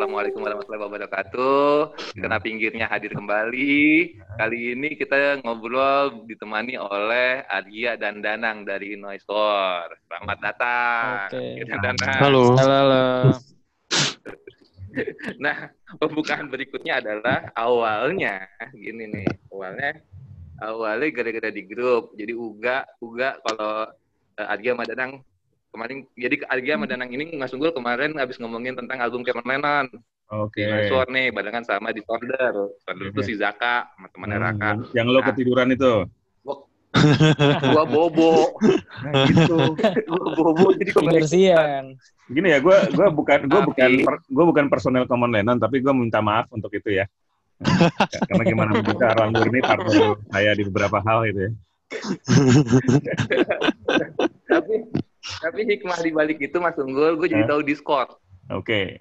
Assalamualaikum warahmatullahi wabarakatuh. Karena pinggirnya hadir kembali. Kali ini kita ngobrol ditemani oleh Arya dan Danang dari Noisor. Selamat datang. Dan Danang. Halo. Halo, halo. Nah, pembukaan berikutnya adalah awalnya gini nih. Awalnya awalnya gara-gara di grup. Jadi Uga, Uga kalau uh, Arya sama Danang kemarin jadi Arya sama Danang ini Mas Unggul kemarin habis ngomongin tentang album Cameron Lennon. Oke. Di Noisor nih, barengan sama Disorder. Disorder itu si Zaka, sama temannya Hmm, Raka. yang- Yang lo Nah. ketiduran itu. Gua bobo. Nah, gitu. Gua bobo jadi Tidur siang. Gini ya, gue gua bukan gua Tapi- bukan per- gua bukan personel Common Lennon, tapi gue minta maaf untuk itu ya. Karena gimana bisa Arlan Murni partner saya di beberapa hal gitu ya. tapi tapi hikmah di balik itu Mas Unggul, gue jadi tahu Discord. Oke.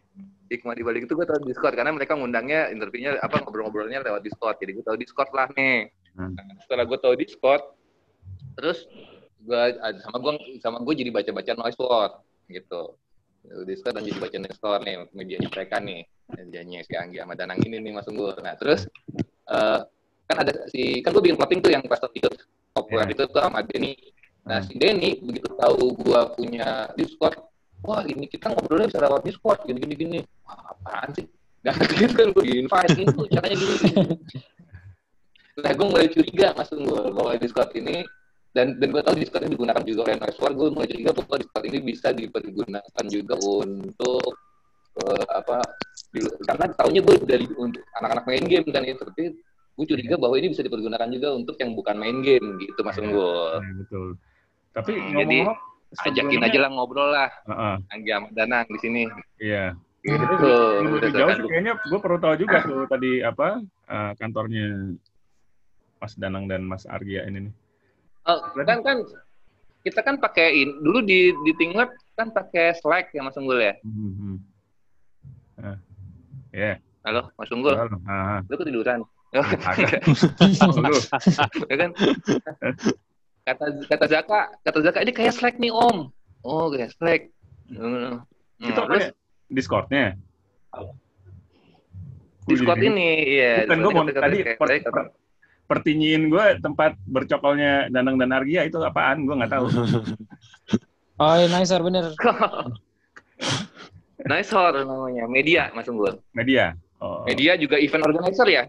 Hikmah di balik itu gue tahu Discord karena mereka ngundangnya interviewnya apa ngobrol-ngobrolnya lewat Discord. Jadi gue tahu Discord lah nih. Hmm. Nah, setelah gue tahu Discord, terus gue sama gue sama gue jadi baca-baca noise word gitu. Discord dan jadi baca noise word nih medianya mereka nih medianya si Anggi sama Danang ini nih Mas Unggul. Nah terus eh, kan ada si kan gue bikin plotting tuh yang pas itu populer Iya. itu tuh sama Denny. Nah Hmm. si Denny begitu tahu gue punya Discord, wah ini kita ngobrolnya bisa lewat Discord gini gini gini. Wah apaan sih? Gak kan gue di invite ini tuh caranya gini. gini. Nah gue mulai curiga Mas Unggul bahwa Discord ini dan dan gue tahu Discord ini digunakan juga oleh Noisewar, gue mulai curiga bahwa Discord ini bisa dipergunakan juga untuk eh, apa di- karena tahunya gue dari untuk anak-anak main game kan ya tapi gue curiga bahwa ini bisa dipergunakan juga untuk yang bukan main game gitu Mas Iya. Unggul. Iya, betul. Tapi Hmm, ngomong-ngomong, Ajakin sebelumnya- aja lah ngobrol lah Heeh, Anggi sama Danang di sini. Iya. Gitu. Lebih jauh sih kayaknya gue perlu tahu juga tuh tadi apa eh, kantornya Mas Danang dan Mas Argia ini nih. Oh, kan kan kita kan pakai in- dulu di di Tinglet kan pakai Slack ya Mas Unggul ya. Hmm, hmm. Ah, Ya. Halo Mas Unggul, Halo. Ah. lu ketiduran. Agak. Lu. ya kan? Kata kata Zaka, kata Zaka ini kayak Slack nih Om. Oh kayak Slack. Hmm. Itu Hmm, apa ya? Discordnya? Discord ini, iya. Bukan, gue mau tadi per, per- pertinyiin gue tempat bercokolnya Danang dan Argia itu apaan? Gue nggak tahu. Oh, iya, nice, Sir, bener. Nice horror namanya, media Mas Unggul. Media. Oh. Media juga event organizer ya?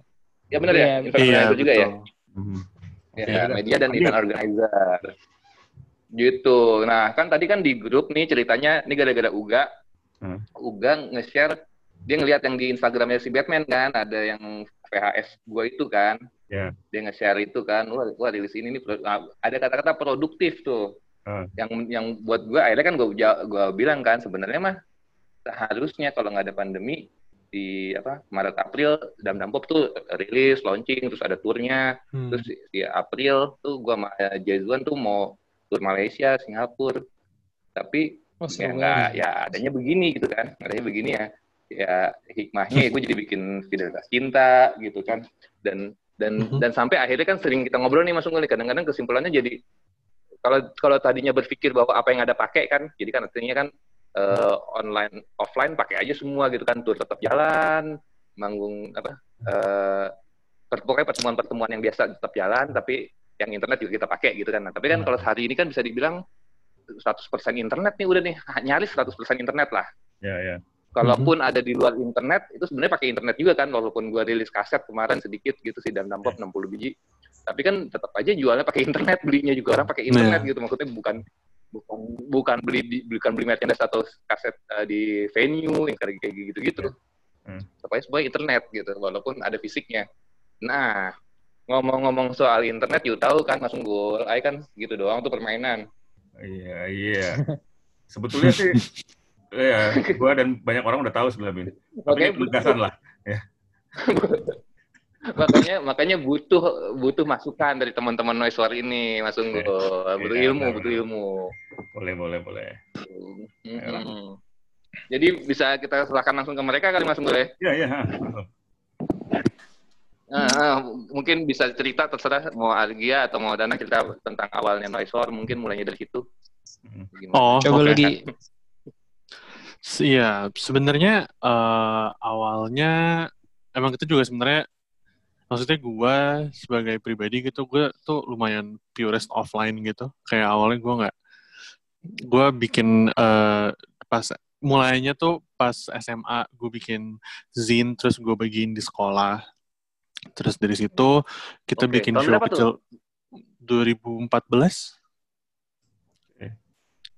Ya benar ya, Iya, event iya, organizer juga ya. Mhm. Ya, Oke. media dan event organizer. Gitu. Nah, kan tadi kan di grup nih ceritanya, ini gara-gara Uga. Hmm. Uga nge-share, dia ngelihat yang di Instagramnya si Batman kan, ada yang VHS gua itu kan. Ya. Dia nge-share itu kan, wah, wah rilis ini nih, ada kata-kata produktif tuh. Hmm. Yang yang buat gua akhirnya kan ja- gua bilang kan, sebenarnya mah seharusnya kalau nggak ada pandemi, di apa Maret April Dam Dam Pop tuh rilis launching terus ada turnya Hmm. terus di, April tuh gua sama Jazuan tuh mau tur Malaysia Singapura. Tapi Oh, ya nggak ya adanya begini gitu kan. Adanya begini ya. Ya hikmahnya gue jadi bikin fidelitas cinta gitu kan. Dan dan Mhm. dan sampai akhirnya kan sering kita ngobrol nih Mas Unggul nih. Kadang-kadang kesimpulannya jadi kalau kalau tadinya berpikir bahwa apa yang ada pakai kan jadi kan artinya kan eh, online offline pakai aja semua gitu kan tur tetap jalan manggung apa eh per- pokoknya pertemuan-pertemuan yang biasa tetap jalan tapi yang internet juga kita pakai gitu kan. Nah, tapi kan Hmm. kalau hari ini kan bisa dibilang 100% internet nih udah nih nyaris 100% internet lah. Ya, ya. kalaupun ada di luar internet itu sebenarnya pakai internet juga kan walaupun gua rilis kaset kemarin sedikit gitu sih dan dampop 60 biji. Tapi kan tetap aja jualnya pakai internet belinya juga orang pakai internet gitu maksudnya bukan bukan bukan beli bukan beli merchandise atau kaset eh, di venue yang kayak kayak gitu gitu Hmm. supaya semua internet gitu walaupun ada fisiknya nah ngomong-ngomong soal internet you tahu kan Mas Unggul ay kan gitu doang tuh permainan Iya, iya. Sebetulnya sih ya, gua dan banyak orang udah tahu sebelum ini. Tapi penegasan lah. makanya makanya butuh butuh masukan dari teman-teman noise war ini Mas Unggul butuh Iya, ilmu butuh ilmu Boleh, boleh, boleh. Mm-mm. jadi bisa kita serahkan langsung ke mereka kali Mas Unggul ya Iya, iya. Ah, ah, mungkin bisa cerita terserah mau Argia atau mau Dana cerita tentang awalnya noise war mungkin mulainya dari situ Hmm. Gimana? Oh, Coba oke. lagi. Iya, sebenarnya eh, awalnya emang itu juga sebenarnya maksudnya gue sebagai pribadi gitu gue tuh lumayan purist offline gitu. Kayak awalnya gue nggak gue bikin eh, pas mulainya tuh pas SMA gue bikin zine terus gue bagiin di sekolah. Terus dari situ kita Oke, bikin tahun show berapa tuh? kecil 2014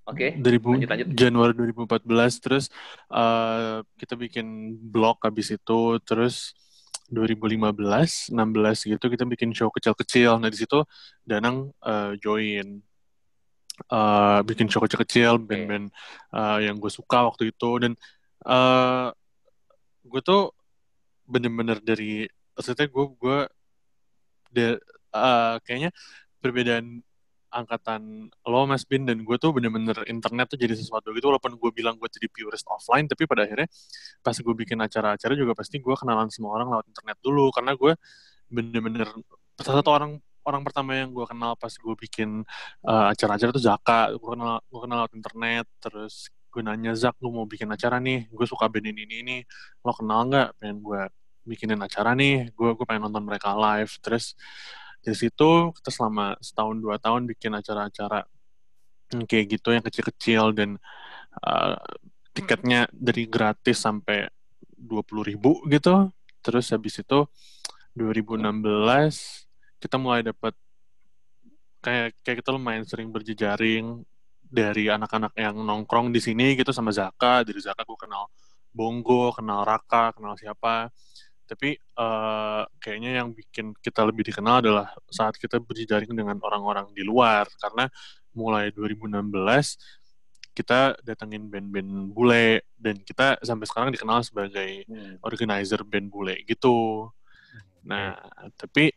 Oke. 2000 lanjut, lanjut. Januari 2014 terus eh, kita bikin blog habis itu terus 2015 16 gitu kita bikin show kecil-kecil. Nah di situ Danang eh, join. Eh, bikin show kecil-kecil band-band eh, yang gue suka waktu itu. Dan eh gue tuh bener-bener dari maksudnya gue gue de- eh, kayaknya perbedaan angkatan lo Mas Bin dan gue tuh bener-bener internet tuh jadi sesuatu gitu. Walaupun gue bilang gue jadi purist offline tapi pada akhirnya pas gue bikin acara-acara juga pasti gue kenalan semua orang lewat internet dulu. Karena gue bener-bener salah satu orang orang pertama yang gue kenal pas gue bikin eh, acara-acara tuh Zaka. Gue kenal gue kenal lewat internet. Terus gue nanya Zak gue mau bikin acara nih? Gue suka band ini ini ini. Lo kenal nggak pengen gue bikinin acara nih? Gue gue pengen nonton mereka live. Terus dari situ kita selama setahun dua tahun bikin acara-acara yang kayak gitu yang kecil-kecil dan uh, tiketnya dari gratis sampai dua puluh ribu gitu. Terus habis itu 2016 kita mulai dapat kayak kayak kita lumayan sering berjejaring dari anak-anak yang nongkrong di sini gitu sama Zaka. Dari Zaka gue kenal Bongo kenal Raka kenal siapa tapi eh, kayaknya yang bikin kita lebih dikenal adalah saat kita berjejaring dengan orang-orang di luar karena mulai 2016 kita datengin band-band bule dan kita sampai sekarang dikenal sebagai Hmm. organizer band bule gitu. Nah, tapi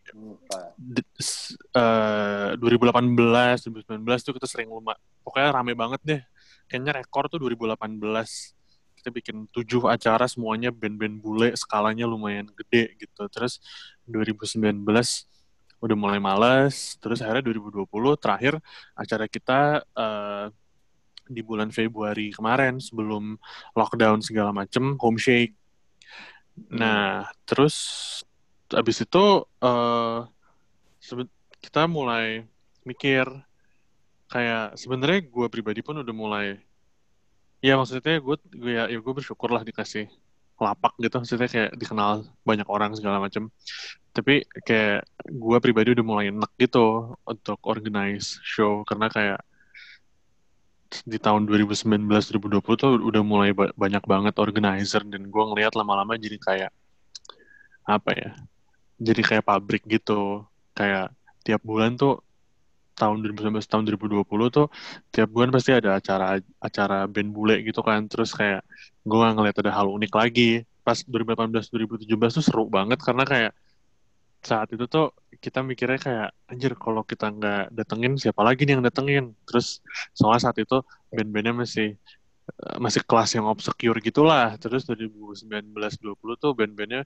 eh, 2018, 2019 tuh kita sering luma, pokoknya rame banget deh. Kayaknya rekor tuh 2018. Kita bikin tujuh acara semuanya band-band bule, skalanya lumayan gede gitu. Terus 2019 udah mulai males, terus akhirnya 2020 terakhir acara kita eh, di bulan Februari kemarin sebelum lockdown segala macem, home shake. Nah, terus abis itu sebe- kita mulai mikir kayak sebenarnya gue pribadi pun udah mulai ya maksudnya gue gue ya, ya gue bersyukur lah dikasih lapak gitu. Maksudnya kayak dikenal banyak orang segala macam tapi kayak gue pribadi udah mulai enak gitu untuk organize show. Karena kayak di tahun 2019-2020 tuh udah mulai ba- banyak banget organizer. Dan gue ngelihat lama-lama jadi kayak apa ya jadi kayak pabrik gitu. Kayak tiap bulan tuh tahun 2019 tahun 2020 tuh tiap bulan pasti ada acara acara band bule gitu kan. Terus kayak gue ngeliat ada hal unik lagi. Pas 2018 2017 tuh seru banget karena kayak saat itu tuh kita mikirnya kayak anjir kalau kita nggak datengin siapa lagi nih yang datengin? Terus soalnya saat itu band-bandnya masih eh, masih kelas yang obscure gitulah. Terus 2019 20 tuh band-bandnya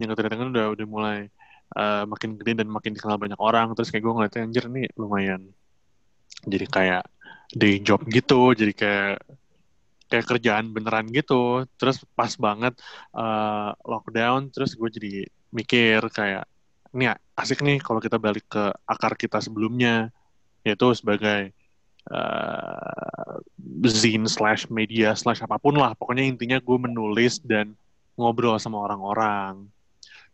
yang kita datengin udah udah mulai eh, makin gede dan makin dikenal banyak orang. Terus kayak gue ngeliatnya anjir nih lumayan jadi kayak day job gitu jadi kayak kayak kerjaan beneran gitu. Terus pas banget eh, lockdown terus gue jadi mikir kayak ini asik nih kalau kita balik ke akar kita sebelumnya. Yaitu sebagai eh, zine slash media slash apa pun lah. Pokoknya intinya gue menulis dan ngobrol sama orang-orang.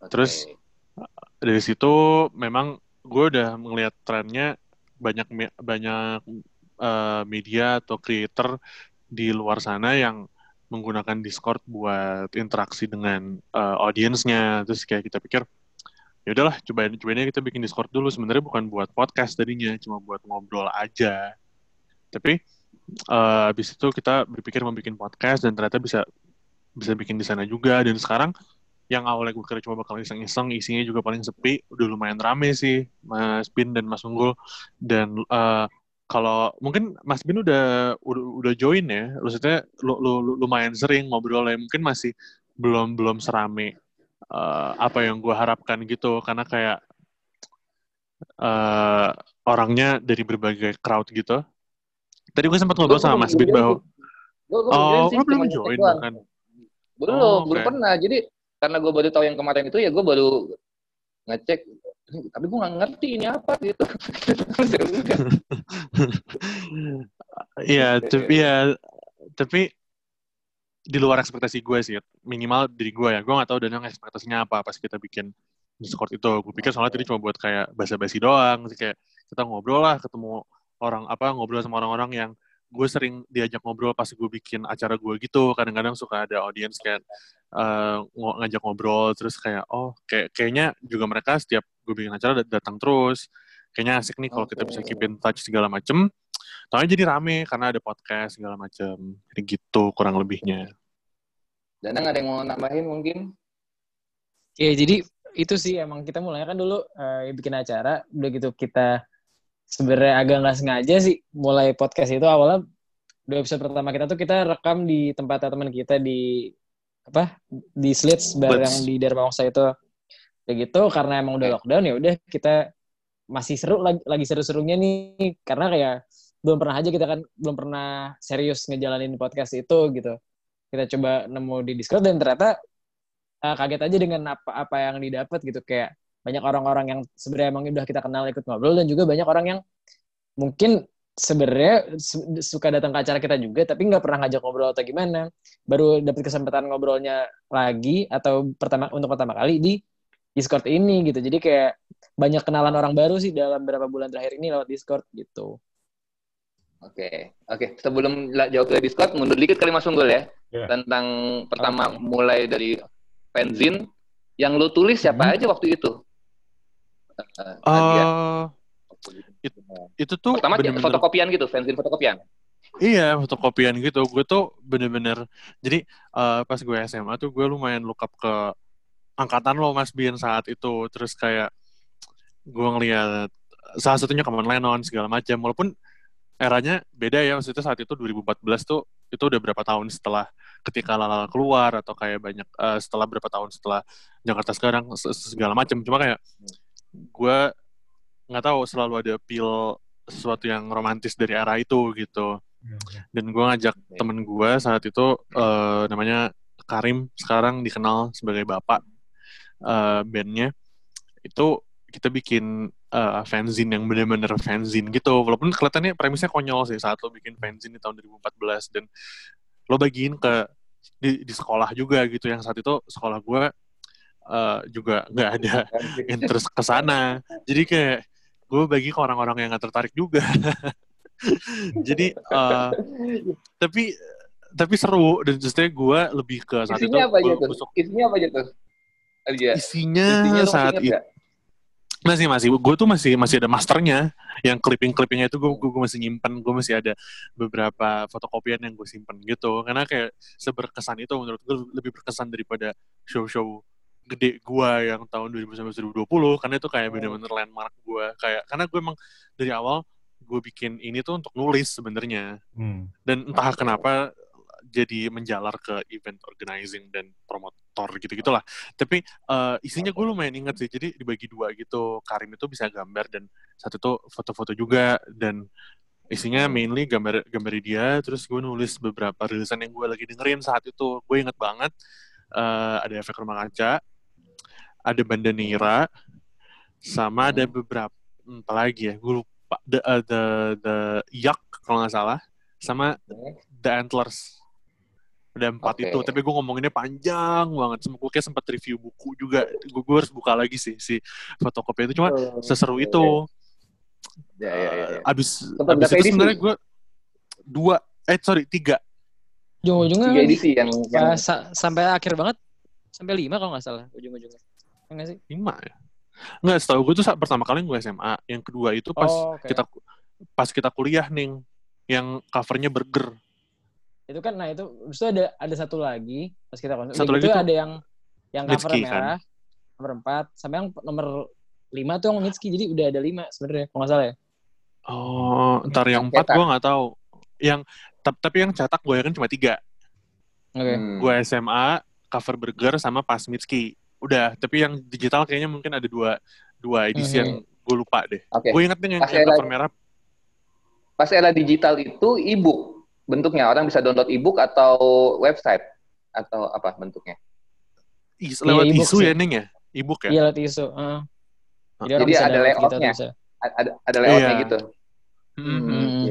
Terus, dari situ memang gue udah melihat trennya banyak banyak eh, media atau creator di luar sana yang menggunakan Discord buat interaksi dengan eh, audiensnya terus kayak kita pikir ya udahlah cobain cobain aja kita bikin Discord dulu. Sebenarnya bukan buat podcast tadinya cuma buat ngobrol aja. Tapi eh, habis itu kita berpikir mau bikin podcast dan ternyata bisa bisa bikin di sana juga. Dan sekarang yang awalnya gue kira cuma bakal iseng-iseng isinya juga paling sepi udah lumayan rame sih Mas Bin dan Mas Unggul dan eh, kalau mungkin Mas Bin udah udah, udah join ya maksudnya lu, lu- lu- lumayan sering ngobrol ya mungkin masih belum belum serame eh, apa yang gue harapkan gitu karena kayak eh, orangnya dari berbagai crowd gitu tadi gue sempat ngobrol sama Mas Bin bahwa Oh, belum join bahkan. Belum, Oh, belum oke. pernah. Jadi karena gue baru tahu yang kemarin itu ya gue baru ngecek. Tapi gue nggak ngerti ini apa gitu. Ya tapi ya, tapi di luar ekspektasi gue sih, minimal dari gue ya. Gue nggak tahu dan ekspektasinya apa pas kita bikin Discord itu. Gue pikir soalnya tadi cuma buat kayak basa-basi doang, sih kayak kita ngobrol lah, ketemu orang apa ngobrol sama orang-orang yang gue sering diajak ngobrol pas gue bikin acara gue gitu. Kadang-kadang suka ada audiens kayak eh, ngo- ngajak ngobrol, terus kayak oh kayak kayaknya juga mereka setiap gue bikin acara dat- datang terus. Kayaknya asik nih kalau kita bisa keep in touch segala macem. Soalnya jadi rame karena ada podcast segala macem. Jadi gitu kurang lebihnya. Dan ada yang mau nambahin mungkin? Ya jadi itu sih emang kita mulainya kan dulu eh, bikin acara, udah gitu kita sebenarnya agak nggak sengaja sih mulai podcast itu awalnya dua episode pertama kita tuh kita rekam di tempat teman kita di apa di Slits bar Slits. yang di Dharma Wangsa itu. Kayak gitu karena emang udah lockdown ya udah kita masih seru lagi, lagi seru-serunya nih. Karena kayak belum pernah aja kita kan belum pernah serius ngejalanin podcast itu gitu. Kita coba nemu di Discord dan ternyata uh, kaget aja dengan apa apa yang didapat gitu. Kayak banyak orang-orang yang sebenarnya emang udah kita kenal ikut ngobrol dan juga banyak orang yang mungkin sebenarnya su- suka datang ke acara kita juga tapi nggak pernah ngajak ngobrol atau gimana baru dapat kesempatan ngobrolnya lagi atau pertama untuk pertama kali di Discord ini gitu jadi kayak banyak kenalan orang baru sih dalam beberapa bulan terakhir ini lewat Discord gitu Oke, oke. Sebelum la- jawab dari Discord, mundur dikit kali Mas Unggul ya. Iya. Tentang pertama mulai dari fanzine, yang lu tulis siapa Hmm. aja waktu itu? Nadia. Eh, itu tuh Pertama bener-bener fotokopian gitu, fanzine fotokopian. Iya, fotokopian gitu. Gue tuh bener-bener, jadi eh, pas gue SMA tuh gue lumayan look up ke angkatan lo Mas Bian saat itu. Terus kayak gue ngeliat salah satunya Kamen Lennon segala macam. Walaupun eranya beda ya, maksudnya saat itu 2014 tuh itu udah berapa tahun setelah ketika Lala keluar atau kayak banyak eh, setelah berapa tahun setelah Jakarta sekarang se- se- segala macam. Cuma kayak gue nggak tahu selalu ada feel sesuatu yang romantis dari era itu gitu. Dan gue ngajak Oke. temen gue saat itu eh, namanya Karim sekarang dikenal sebagai bapak eh, bandnya. Itu kita bikin eh, fanzine yang bener-bener fanzine gitu. Walaupun kelihatannya premisnya konyol sih saat lo bikin fanzine di tahun 2014 dan lo bagiin ke di, di sekolah juga gitu. Yang saat itu sekolah gue eh, juga nggak ada interest ke sana. Jadi kayak gue bagi ke orang-orang yang nggak tertarik juga. Jadi eh, tapi tapi seru. Dan justru gue lebih ke saat Isinya itu apa aja tuh? Isinya apa aja tuh? Isinya, Isinya saat itu masih masih. Gue tuh masih masih ada masternya. Yang clipping clippingnya itu gue gue masih nyimpen. Gue masih ada beberapa fotokopian yang gue simpen gitu. Karena kayak seberkesan itu menurut gue lebih berkesan daripada show-show gede gue yang tahun 2019-2020 karena itu kayak bener-bener landmark gue kayak karena gue emang dari awal gue bikin ini tuh untuk nulis sebenarnya. Hmm. dan entah kenapa jadi menjalar ke event organizing dan promotor gitu gitulah tapi eh, isinya gue lumayan inget sih. Jadi dibagi dua gitu. Karim itu bisa gambar dan satu itu foto-foto juga. Dan isinya mainly gambar gambar dia. Terus gue nulis beberapa rilisan yang gue lagi dengerin saat itu. Gue inget banget eh, ada efek rumah kaca ada Bandanera sama ada beberapa hmm, apa lagi ya gue lupa. The uh, the the Yak kalau nggak salah sama The Antlers. Ada empat Oke. itu tapi gue ngomonginnya panjang banget. Gue kayak sempat review buku juga. Gue, gue harus buka lagi sih si fotokopi itu. Cuma seseru itu. Ya, ya, ya, ya. Eh, abis Sempat abis itu sebenarnya gue dua eh sorry tiga. Ujung-ujungnya Tiga kan, edisi yang, yang uh, sa- sampai akhir banget sampai lima kalau nggak salah ujung-ujungnya Ya nggak sih? Lima ya? Nggak setahu gue tuh saat pertama kali gue SMA yang kedua itu pas Oh, oke. kita pas kita kuliah nih yang covernya burger. Itu kan nah itu terus itu ada ada satu lagi pas kita konsul Satu itu lagi tuh ada yang yang cover Mitski, kan? merah nomor empat sampai yang nomor lima tuh yang Mitski jadi udah ada lima sebenarnya kalau nggak salah ya. Oh ntar yang Yang empat gue nggak tahu. Yang tap- tapi yang cetak gue kan cuma tiga. Oke. Hmm. gue SMA cover burger sama pas Mitski udah tapi yang digital kayaknya mungkin ada dua dua edisi Mhm. yang gue lupa deh Oke. gue inget nih yang, Pas yang era- merah Pas era digital itu ebook bentuknya? Orang bisa download ebook atau website atau apa bentuknya? Is, lewat e-book isu sih. ya, Ning ya? E-book ya? Iya, lewat isu. heeh. Jadi, Jadi ada gitu, layoutnya? Ada ada layoutnya Iya. gitu. Hmm. Hmm.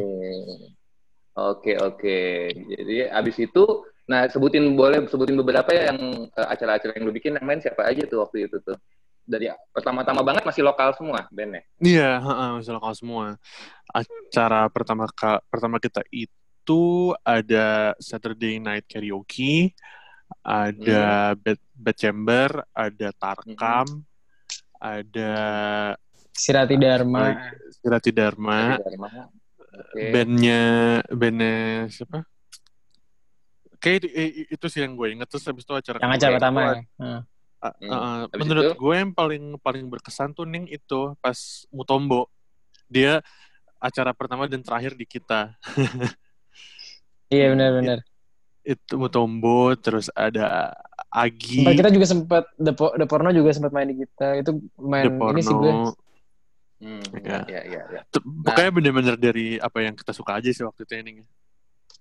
Oke oke. Jadi abis itu, nah sebutin boleh sebutin beberapa ya yang eh, acara-acara yang lu bikin yang main siapa aja tuh waktu itu tuh. Dari pertama-tama banget masih lokal semua bandnya. Iya, heeh, masih lokal semua. Acara pertama ka- pertama kita itu ada Saturday Night Karaoke, ada Bed, Bed Chamber, ada Tarkam, ada Sirati Dharma. Sirati Dharma, Dari mana? Oke. bandnya bandnya siapa? Kayak itu, itu sih yang gue inget terus habis itu acara Yang acara pertama ya. ada- Heeh. uh, menurut itu? gue yang paling paling berkesan tuh Ning itu pas Mutombo. Dia acara pertama dan terakhir di kita. Iya benar-benar. Itu Mutombo, terus ada Agi, Sempat kita juga sempat The, Po- The Porno juga sempat main di kita. Itu main The ini sih gue. Porno. Hmm, Iya. ya, ya, ya. T- Pokoknya bener-bener dari apa yang kita suka aja sih waktu itu ya,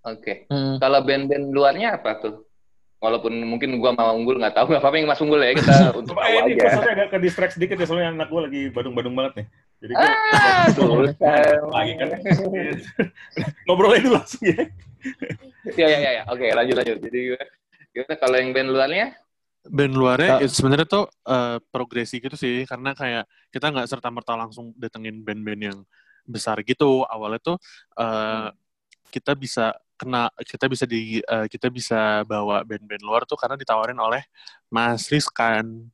Oke. Hmm. Kalau band-band luarnya apa tuh? Walaupun mungkin gua mau unggul nggak tahu nggak apa-apa yang mas unggul ya kita untuk Coba tahu ini aja. soalnya agak ke distract sedikit ya soalnya anak gue lagi badung-badung banget nih. Jadi gue Ah, lagi kan ngobrol aja dulu langsung ya. Ya ya ya. ya. Oke lanjut lanjut. Jadi gimana kalau yang band luarnya? Band luarnya itu sebenarnya tuh eh, progresi gitu sih, karena kayak kita nggak serta merta langsung datengin band-band yang besar gitu. Awalnya tuh eh, kita bisa kena, kita bisa di, eh, kita bisa bawa band-band luar tuh karena ditawarin oleh Mas Rizkan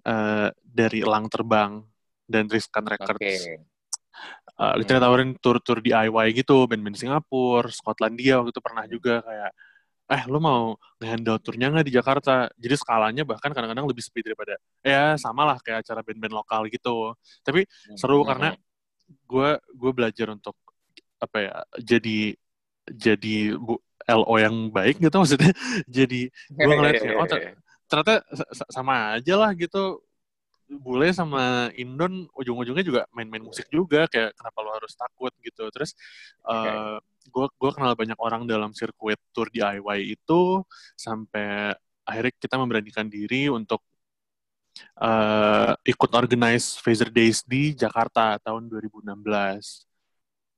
eh, dari Elang Terbang dan Rizkan Records. Oke. Uh, kita tawarin tur-tur DIY gitu, band-band Singapura, Skotlandia waktu itu pernah juga kayak, eh lu mau nge-handle turnya nggak di Jakarta? Jadi skalanya bahkan kadang-kadang lebih sepi daripada, ya sama lah kayak acara band-band lokal gitu. Tapi seru karena gue gue belajar untuk apa ya jadi jadi bu, LO yang baik gitu maksudnya. Jadi gue ngeliat kayak oh ter- ternyata sa- sa- sama aja lah gitu. Bule sama Indon ujung-ujungnya juga main-main musik juga kayak kenapa lo harus takut gitu. Terus gue gue kenal banyak orang dalam sirkuit tour DIY itu sampai akhirnya kita memberanikan diri untuk eh, ikut organize Phaser Days di Jakarta tahun 2016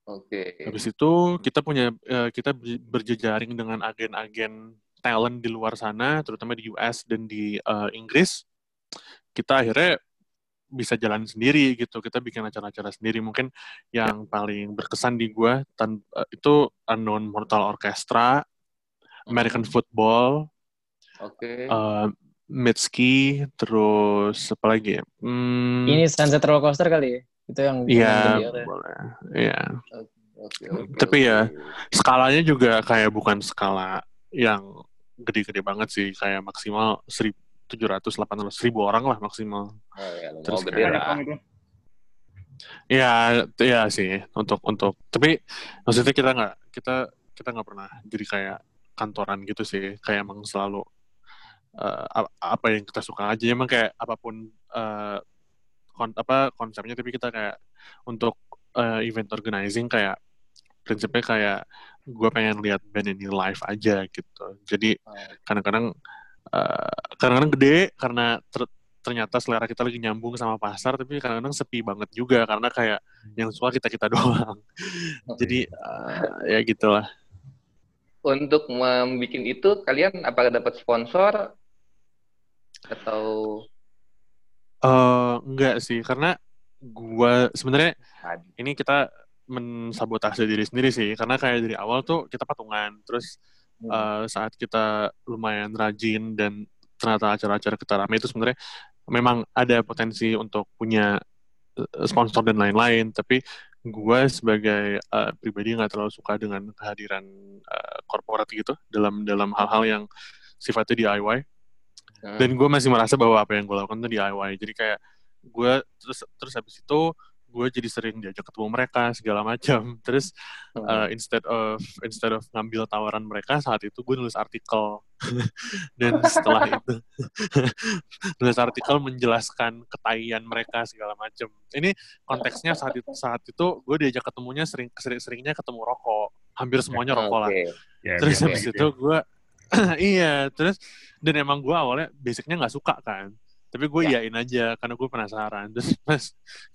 Oke. Habis itu kita punya eh, kita ber- berjejaring dengan agen-agen talent di luar sana, terutama di US dan di eh, Inggris. Kita akhirnya bisa jalan sendiri gitu. Kita bikin acara-acara sendiri. Mungkin yang paling berkesan di gua tan- eh, itu Unknown Mortal Orchestra, American Football, Oke. eh, Mitski, terus apa lagi ya? Hmm, Ini Sunset Roller Coaster kali ya? Itu yang Iya, ya. boleh. Iya. Oke, oke, tapi oke. ya, skalanya juga kayak bukan skala yang gede-gede banget sih kayak maksimal 1700 800 ribu orang lah maksimal Oh, ya, Terus mau gede lah. ya ya sih untuk untuk tapi maksudnya kita nggak kita kita nggak pernah jadi kayak kantoran gitu sih kayak emang selalu eh, a- apa yang kita suka aja emang kayak apa pun eh, kon- apa konsepnya tapi kita kayak untuk eh, event organizing kayak prinsipnya kayak gue pengen lihat band ini live aja gitu. Jadi kadang-kadang eh, kadang-kadang gede karena ter- ternyata selera kita lagi nyambung sama pasar tapi kadang-kadang sepi banget juga karena kayak yang suka kita kita doang. Jadi eh, ya gitulah. Untuk membuat itu kalian apakah dapat sponsor? Atau Eh enggak sih karena gua sebenarnya ini kita mensabotase diri sendiri sih karena kayak dari awal tuh kita patungan terus eh, saat kita lumayan rajin dan ternyata acara-acara kita rame itu sebenarnya memang ada potensi untuk punya eh, sponsor dan lain-lain tapi gue sebagai eh, pribadi nggak terlalu suka dengan kehadiran eh, korporat gitu dalam dalam hal-hal yang sifatnya DIY Hmm. dan gue masih merasa bahwa apa yang gue lakukan itu DIY jadi kayak gue terus terus habis itu gue jadi sering diajak ketemu mereka segala macam. Terus Hmm. uh, instead of instead of ngambil tawaran mereka saat itu gue nulis artikel. Dan setelah itu nulis artikel menjelaskan ketahian mereka segala macam. Ini konteksnya saat itu saat itu gue diajak ketemunya sering sering seringnya ketemu rokok. Hampir semuanya rokok lah. Oke. Ya, terus biasa habis gitu itu gue iya terus dan emang gue awalnya basicnya nggak suka kan. Tapi gue Ya. iyain aja karena gue penasaran. Terus pas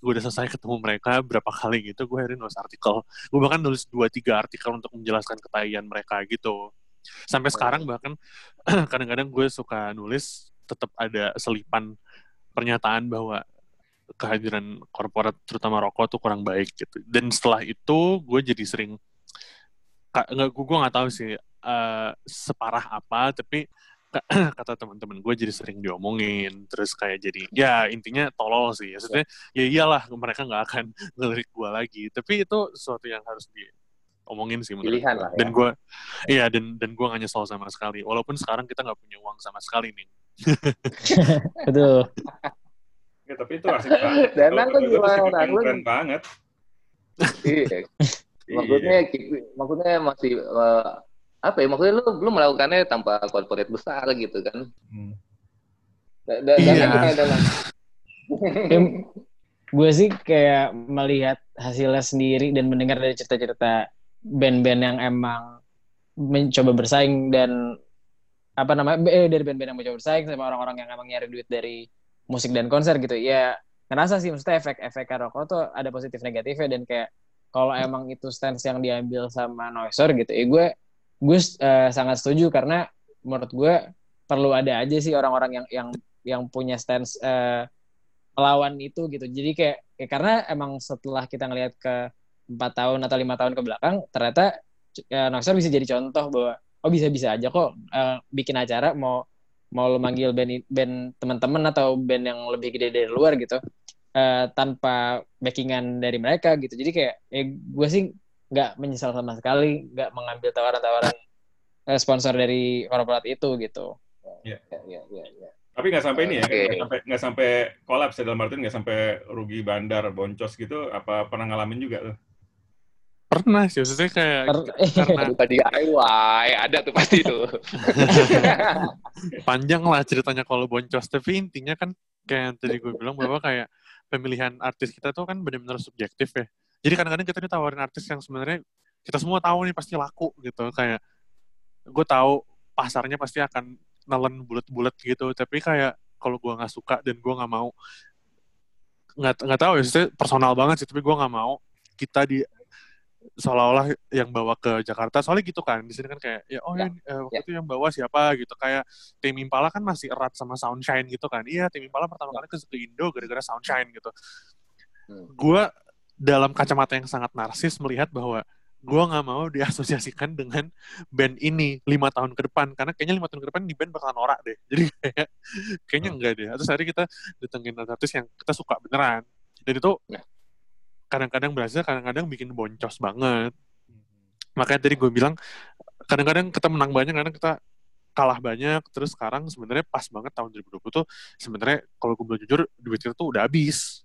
gue udah selesai ketemu mereka berapa kali gitu gue akhirnya nulis artikel. Gue bahkan nulis dua tiga artikel untuk menjelaskan ketahian mereka gitu. Sampai sekarang bahkan kadang-kadang gue suka nulis tetap ada selipan pernyataan bahwa kehadiran korporat terutama rokok tuh kurang baik gitu. Dan setelah itu gue jadi sering nggak gue nggak tahu sih eh, separah apa tapi ka- kata teman-teman gue jadi sering diomongin terus kayak jadi ya intinya tolol sih maksudnya ya iyalah mereka nggak akan ngelirik gue lagi tapi itu sesuatu yang harus diomongin sih menurut Pilihan gue. lah ya. dan gue iya dan dan gue nggak nyesel sama sekali walaupun sekarang kita nggak punya uang sama sekali nih Betul. Ya, tapi itu asik banget. Dan aku gimana? keren, Lu- keren banget. Iya. Iya. maksudnya maksudnya masih eh, apa ya maksudnya lu belum melakukannya tanpa corporate besar gitu kan Hmm. Da- Iya. gue sih kayak melihat hasilnya sendiri dan mendengar dari cerita-cerita band-band yang emang mencoba bersaing dan apa namanya eh, dari band-band yang mencoba bersaing sama orang-orang yang emang nyari duit dari musik dan konser gitu ya ngerasa sih maksudnya efek-efek rokok tuh ada positif negatifnya dan kayak kalau emang itu stance yang diambil sama Noiser gitu ya gue gue eh, sangat setuju karena menurut gue perlu ada aja sih orang-orang yang yang yang punya stance eh, melawan itu gitu. Jadi kayak ya karena emang setelah kita ngelihat ke empat tahun atau lima tahun ke belakang ternyata ya, Noxer bisa jadi contoh bahwa oh bisa bisa aja kok eh, bikin acara mau mau lo manggil band band teman-teman atau band yang lebih gede dari luar gitu eh, tanpa backingan dari mereka gitu. Jadi kayak ya gue sih nggak menyesal sama sekali nggak mengambil tawaran-tawaran eh, sponsor dari korporat itu gitu ya, ya, ya, ya. Tapi nggak sampai ini ya, nggak sampai nggak sampai kolaps ya dalam artian nggak sampai rugi bandar, boncos gitu. Apa pernah ngalamin juga tuh? pernah sih maksudnya kayak Per- karena Bukan DIY ada tuh pasti tuh panjang lah ceritanya kalau boncos tapi intinya kan kayak yang tadi gue bilang bahwa kayak pemilihan artis kita tuh kan benar-benar subjektif ya jadi kadang-kadang kita ditawarin artis yang sebenarnya kita semua tahu nih pasti laku gitu. Kayak gue tahu pasarnya pasti akan nelen bulat-bulat gitu. Tapi kayak kalau gue nggak suka dan gue nggak mau nggak nggak tahu ya personal banget sih tapi gue nggak mau kita di seolah-olah yang bawa ke Jakarta. Soalnya gitu kan di sini kan kayak ya oh Ya, ya, eh, waktu ya. itu yang bawa siapa gitu. Kayak tim Impala kan masih erat sama Soundshine gitu kan. Iya tim Impala pertama kali ke, ke Indo gara-gara Soundshine gitu. Hmm. gue dalam kacamata yang sangat narsis melihat bahwa gue nggak mau diasosiasikan dengan band ini lima tahun ke depan. Karena kayaknya lima tahun ke depan di band bakalan norak deh. Jadi kayak kayaknya enggak deh. Terus hari kita datengin artis yang kita suka beneran. Dan itu Ya. kadang-kadang berhasil kadang-kadang bikin boncos banget. Makanya tadi gue bilang kadang-kadang kita menang banyak kadang kita kalah banyak. Terus sekarang sebenarnya pas banget tahun 2020 tuh sebenarnya kalau gue bilang jujur duit kita tuh udah habis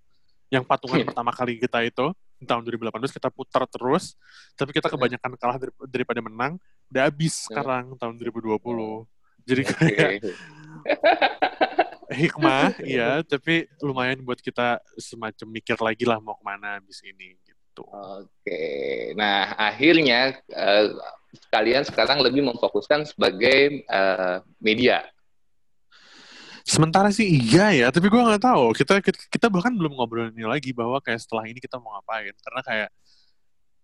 yang patungan Iya. pertama kali kita itu di tahun 2018 kita putar terus tapi kita Iya. kebanyakan kalah dar- daripada menang udah habis Iya. sekarang tahun 2020 jadi kayak hikmah iya tapi lumayan buat kita semacam mikir lagi lah mau ke mana habis ini gitu Oke, nah akhirnya eh, kalian sekarang lebih memfokuskan sebagai eh, media. Sementara sih iya ya, tapi gue nggak tahu. Kita, kita kita bahkan belum ngobrol ini lagi bahwa kayak setelah ini kita mau ngapain. Karena kayak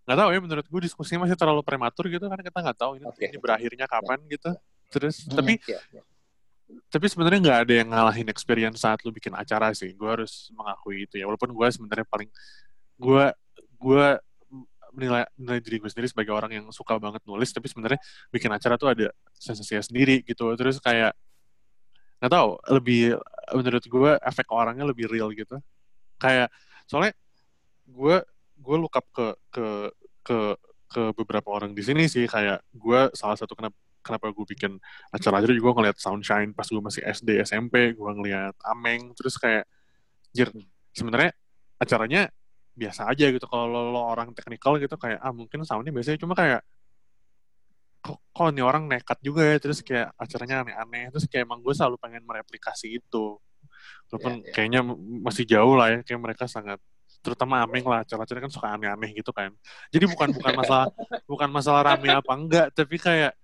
nggak tahu ya menurut gue diskusinya masih terlalu prematur gitu karena kita nggak tahu ini, Oke. ini berakhirnya kapan gitu. Terus Hmm. tapi Ya, ya. tapi sebenarnya nggak ada yang ngalahin experience saat lu bikin acara sih. Gue harus mengakui itu ya. Walaupun gue sebenarnya paling gue gue menilai, menilai diri gue sendiri sebagai orang yang suka banget nulis, tapi sebenarnya bikin acara tuh ada sensasinya sendiri gitu. Terus kayak nggak tahu lebih menurut gue efek orangnya lebih real gitu. Kayak soalnya gue gue look up ke ke ke ke beberapa orang di sini sih. Kayak gue salah satu kenapa kenapa gue bikin acara aja juga ngeliat Soundshine pas gue masih SD SMP gue ngeliat Ameng. Terus kayak jir sebenarnya acaranya biasa aja gitu. Kalau lo, lo orang teknikal gitu kayak ah mungkin soundnya biasanya cuma kayak kok, kok nih orang nekat juga ya terus kayak acaranya aneh-aneh terus kayak emang gue selalu pengen mereplikasi itu walaupun Ya, ya. kayaknya masih jauh lah ya kayak mereka sangat terutama Ameng lah acara-acara kan suka aneh-aneh gitu kan jadi bukan bukan masalah bukan masalah rame apa enggak tapi kayak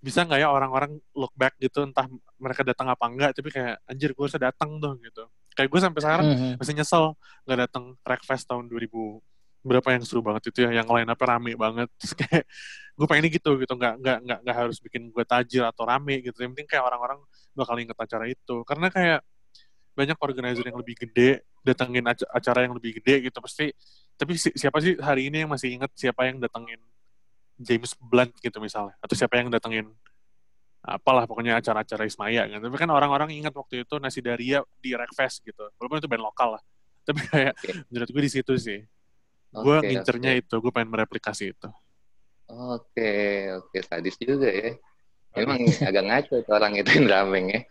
bisa nggak ya orang-orang look back gitu entah mereka datang apa enggak tapi kayak anjir gue harusnya datang dong gitu kayak gue sampai sekarang Mhm. masih nyesel nggak datang Wreckfest tahun 2000 berapa yang seru banget itu ya yang lain apa rame banget. Terus kayak gue pengennya gitu gitu. Nggak nggak nggak nggak harus bikin gue tajir atau rame gitu. Yang penting kayak orang-orang bakal inget acara itu. Karena kayak banyak organizer yang lebih gede datengin aca- acara yang lebih gede gitu pasti. Tapi si- siapa sih hari ini yang masih inget siapa yang datengin James Blunt gitu misalnya? Atau siapa yang datengin apalah pokoknya acara-acara Ismaya kan tapi kan orang-orang ingat waktu itu Nasi Daria di Wreckfest gitu. Walaupun itu band lokal lah. Tapi kayak menurut gue di situ sih gue ngincernya oke. itu gue pengen mereplikasi itu Oke, oke, sadis juga ya. Emang agak ngaco tuh orang itu Indrameng ya.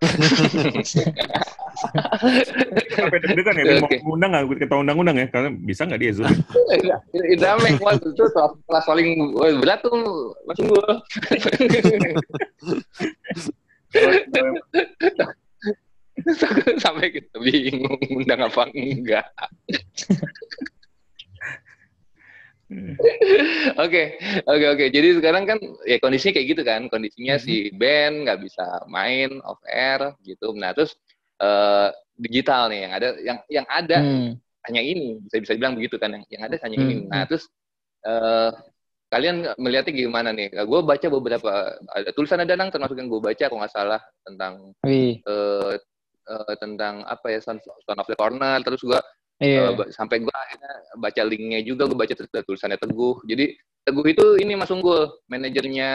Sampai deg-degan ya, dia mau undang nggak? Kita undang-undang ya, karena bisa nggak dia Zoom? Indrameng waktu itu kelas paling berat tuh langsung gue. Sampai kita bingung undang apa enggak. Oke, oke, oke. Jadi sekarang kan ya kondisinya kayak gitu kan. Kondisinya si band nggak bisa main off air gitu. Nah terus eh, digital nih yang ada, yang yang ada Hmm. hanya ini bisa bisa dibilang begitu kan yang yang ada hanya Hmm, ini nah terus eh kalian melihatnya gimana nih gue baca beberapa ada tulisan ada nang termasuk yang gue baca kalau nggak salah tentang Wih, eh eh, tentang apa ya Son of the Corner terus gue iya. sampai gue akhirnya baca linknya juga gue baca terus tulisannya Teguh. Jadi Teguh itu ini Mas Unggul manajernya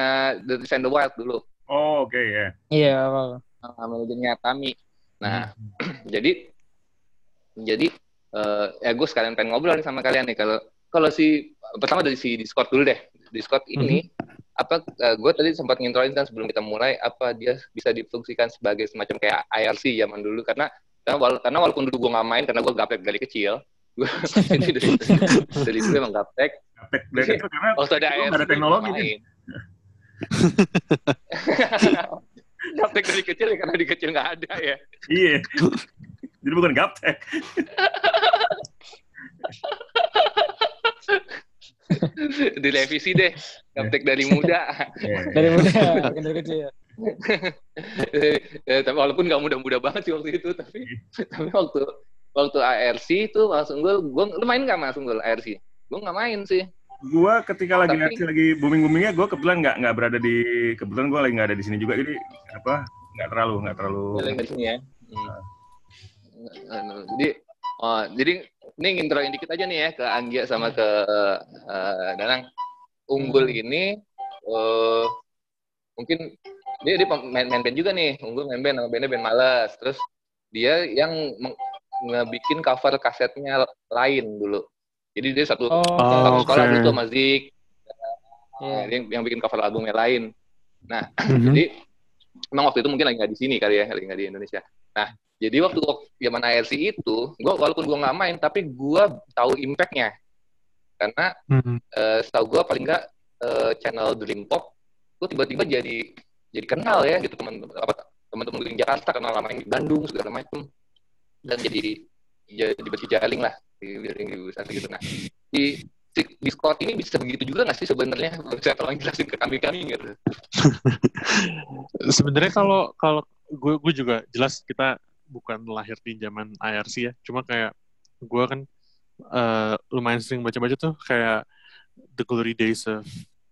The Design the Wild dulu. Oh, oke ya. Iya, apa uh, manajernya Tami. Nah Hmm. jadi jadi eh ya gue sekalian pengen ngobrol nih sama kalian nih. Kalau kalau si pertama dari si Discord dulu deh. Discord ini apa gue tadi sempat ngintroin kan sebelum kita mulai apa dia bisa difungsikan sebagai semacam kayak IRC zaman dulu. Karena karena, wala- karena walaupun dulu gue nggak main karena gue gaptek dari kecil gue dari dari dulu emang gaptek Gaptek dari itu karena waktu ada nggak ada teknologi, main. gaptek dari kecil ya karena di kecil nggak ada ya iya. Jadi bukan gaptek. direvisi deh gaptek dari muda Iya, dari iya. muda, bukan dari kecil. Eh, tapi walaupun nggak muda-muda banget sih waktu itu tapi tapi waktu waktu ARC itu langsung gue gue lu main nggak langsung gue ARC gue nggak main sih. Gua ketika lagi Tapi- lagi booming boomingnya, gue kebetulan nggak nggak berada di kebetulan gue lagi nggak ada di sini juga, jadi apa nggak terlalu nggak terlalu. Gue di sini ya? Hmm. Anu, jadi oh, jadi ini ngintroin dikit aja nih ya ke Anggia sama ke eh, Danang. Unggul ini eh mungkin dia dia main, main band juga nih. Unggul main band nama bandnya band Males. Terus dia yang ngebikin cover kasetnya lain dulu. Jadi dia satu Oh, satu Oh, sekolah dulu tuh sama Zik. Iya. Yang, yang bikin cover albumnya lain. Nah Mhm. jadi emang waktu itu mungkin lagi nggak di sini kali ya lagi nggak di Indonesia. Nah jadi waktu zaman ARC itu gua walaupun gua nggak main tapi gua tahu impactnya. Karena Mhm. eh, setahu gua paling nggak eh, channel Dream Pop tuh tiba-tiba jadi jadi kenal ya gitu teman apa teman-teman di Jakarta kenal lama yang di Bandung segala macam dan jadi jadi berjejaring lah di di di sana gitu. Nah di si Discord ini bisa begitu juga nggak sih sebenarnya? Bisa tolong jelasin ke kami kami gitu. Sebenarnya kalau kalau gue gue juga jelas kita bukan lahir di zaman IRC ya. Cuma kayak gue kan eh, lumayan sering baca-baca tuh kayak the glory days of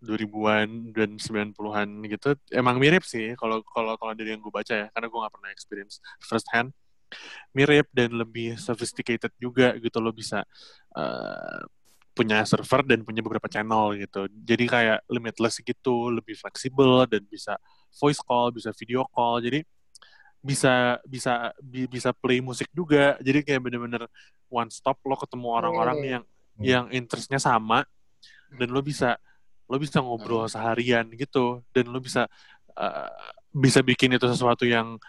2000-an dan 90-an gitu emang mirip sih kalau kalau kalau dari yang gue baca ya karena gue nggak pernah experience first hand. Mirip dan lebih sophisticated juga gitu lo bisa eh, punya server dan punya beberapa channel gitu. Jadi kayak limitless gitu lebih fleksibel dan bisa voice call bisa video call jadi bisa bisa bi- bisa play musik juga. Jadi kayak bener-bener one stop lo ketemu orang-orang Hmm. yang yang interestnya sama dan lo bisa lo bisa ngobrol seharian gitu dan lo bisa uh, bisa bikin itu sesuatu yang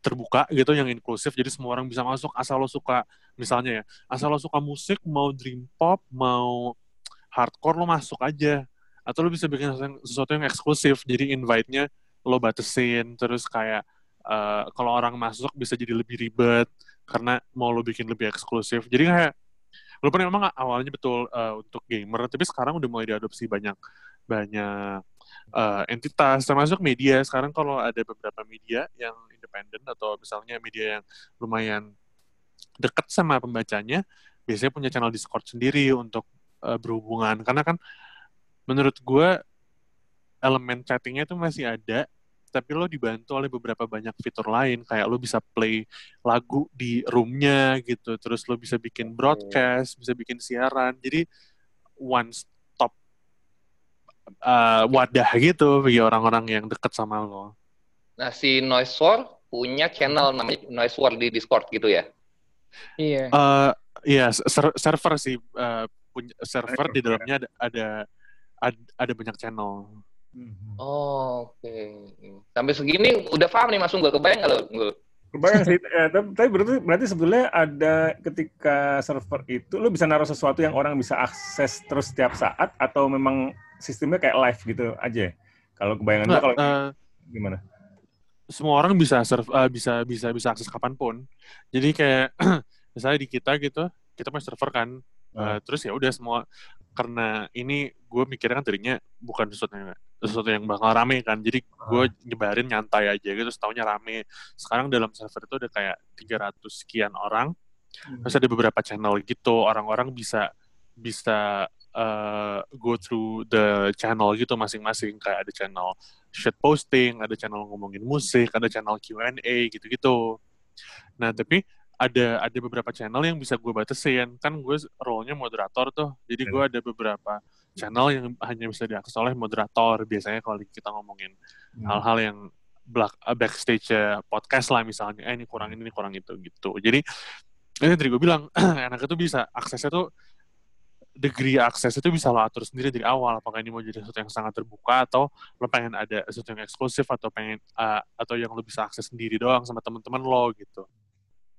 terbuka gitu yang inklusif jadi semua orang bisa masuk asal lo suka misalnya ya asal lo suka musik mau dream pop mau hardcore lo masuk aja. Atau lo bisa bikin sesuatu yang, sesuatu yang eksklusif jadi invite-nya lo batasin terus kayak uh, kalau orang masuk bisa jadi lebih ribet karena mau lo bikin lebih eksklusif. Jadi kayak walaupun memang awalnya betul uh, untuk gamer tapi sekarang udah mulai diadopsi banyak banyak uh, entitas termasuk media. Sekarang kalau ada beberapa media yang independen atau misalnya media yang lumayan dekat sama pembacanya biasanya punya channel Discord sendiri untuk uh, berhubungan. Karena kan menurut gue elemen chattingnya itu masih ada tapi lo dibantu oleh beberapa banyak fitur lain kayak lo bisa play lagu di roomnya gitu terus lo bisa bikin broadcast bisa bikin siaran. Jadi one stop uh, wadah gitu bagi orang-orang yang deket sama lo. Nah si Noise War punya channel namanya Noise War di Discord gitu ya? Iya. Uh, iya ser server sih uh, punya server di dalamnya ada ada ada, ada banyak channel Mhm. Oh, oke. Okay. Sampai segini udah paham nih Mas Unggul. Kebayang nggak lo? Kebayang sih. Eh, tapi berarti, berarti sebetulnya ada ketika server itu lo bisa naruh sesuatu yang orang bisa akses terus setiap saat atau memang sistemnya kayak live gitu aja? Kalau kebayangan nah, kalau uh, gimana? Semua orang bisa serve, uh, bisa bisa bisa akses kapan pun. Jadi kayak misalnya di kita gitu, kita punya server kan. Uh, terus ya udah semua karena ini gue mikirnya kan tadinya bukan sesuatu yang sesuatu yang bakal rame kan. Jadi gue nyebarin nyantai aja gitu setaunya rame. Sekarang dalam server itu ada kayak 300 sekian orang. Hmm. terus ada beberapa channel gitu. Orang-orang bisa bisa uh, go through the channel gitu masing-masing. Kayak ada channel shit posting ada channel ngomongin musik ada channel Q&A gitu-gitu. Nah tapi ada ada beberapa channel yang bisa gue batasin. Kan gue role-nya moderator tuh. Jadi gue iya. ada beberapa channel yang hanya bisa diakses oleh moderator biasanya kalau kita ngomongin hmm. hal-hal yang black, uh, backstage podcast lah misalnya eh ini kurang ini, ini kurang itu gitu jadi ini tadi gue bilang enak itu bisa aksesnya tuh degree akses itu bisa lo atur sendiri dari awal apakah ini mau jadi sesuatu yang sangat terbuka atau lo pengen ada sesuatu yang eksklusif atau pengen uh, atau yang lo bisa akses sendiri doang sama teman-teman lo gitu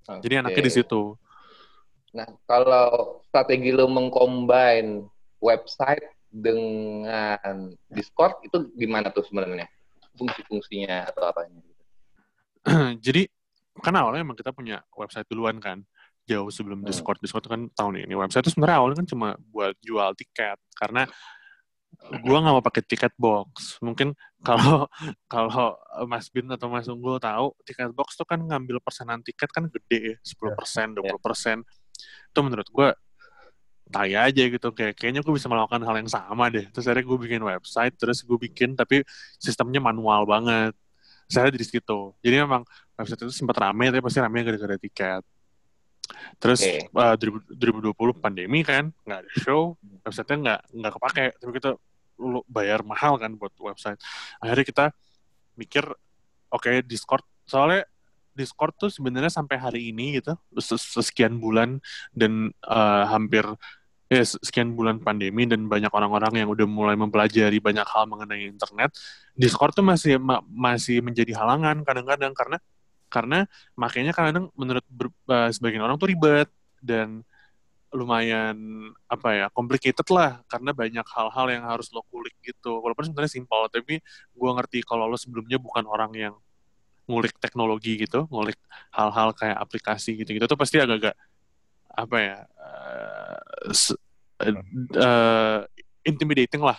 Okay. Jadi anaknya di situ. Nah, kalau strategi lo mengcombine website dengan Discord itu gimana tuh sebenarnya? Fungsi-fungsinya atau apanya? Jadi kan awalnya emang kita punya website duluan kan jauh sebelum hmm. Discord. Discord kan tahun ini. Website itu sebenarnya awalnya kan cuma buat jual tiket karena gue nggak mau pakai tiket box. Mungkin kalau kalau Mas Bin atau Mas Unggul tahu tiket box tuh kan ngambil persenan tiket kan gede ya, 10 persen, 20 ya. persen. Itu menurut gue tai aja gitu kayak kayaknya gue bisa melakukan hal yang sama deh. Terus akhirnya gue bikin website terus gue bikin tapi sistemnya manual banget. Saya di situ. Jadi memang website itu sempat rame tapi pasti rame gara-gara tiket. Terus okay. uh, 2020 pandemi kan nggak ada show, websitenya nggak nggak kepake, tapi kita lu bayar mahal kan buat website. Akhirnya kita mikir, oke okay, Discord, soalnya Discord tuh sebenarnya sampai hari ini gitu, sekian bulan dan uh, hampir ya sekian bulan pandemi dan banyak orang-orang yang udah mulai mempelajari banyak hal mengenai internet, Discord tuh masih ma masih menjadi halangan kadang-kadang karena karena makanya kadang menurut ber, uh, sebagian orang tuh ribet dan lumayan apa ya complicated lah karena banyak hal-hal yang harus lo kulik gitu. Walaupun sebenarnya simpel tapi gue ngerti kalau lo sebelumnya bukan orang yang ngulik teknologi gitu ngulik hal-hal kayak aplikasi gitu gitu tuh pasti agak-agak apa ya uh, uh, intimidating lah.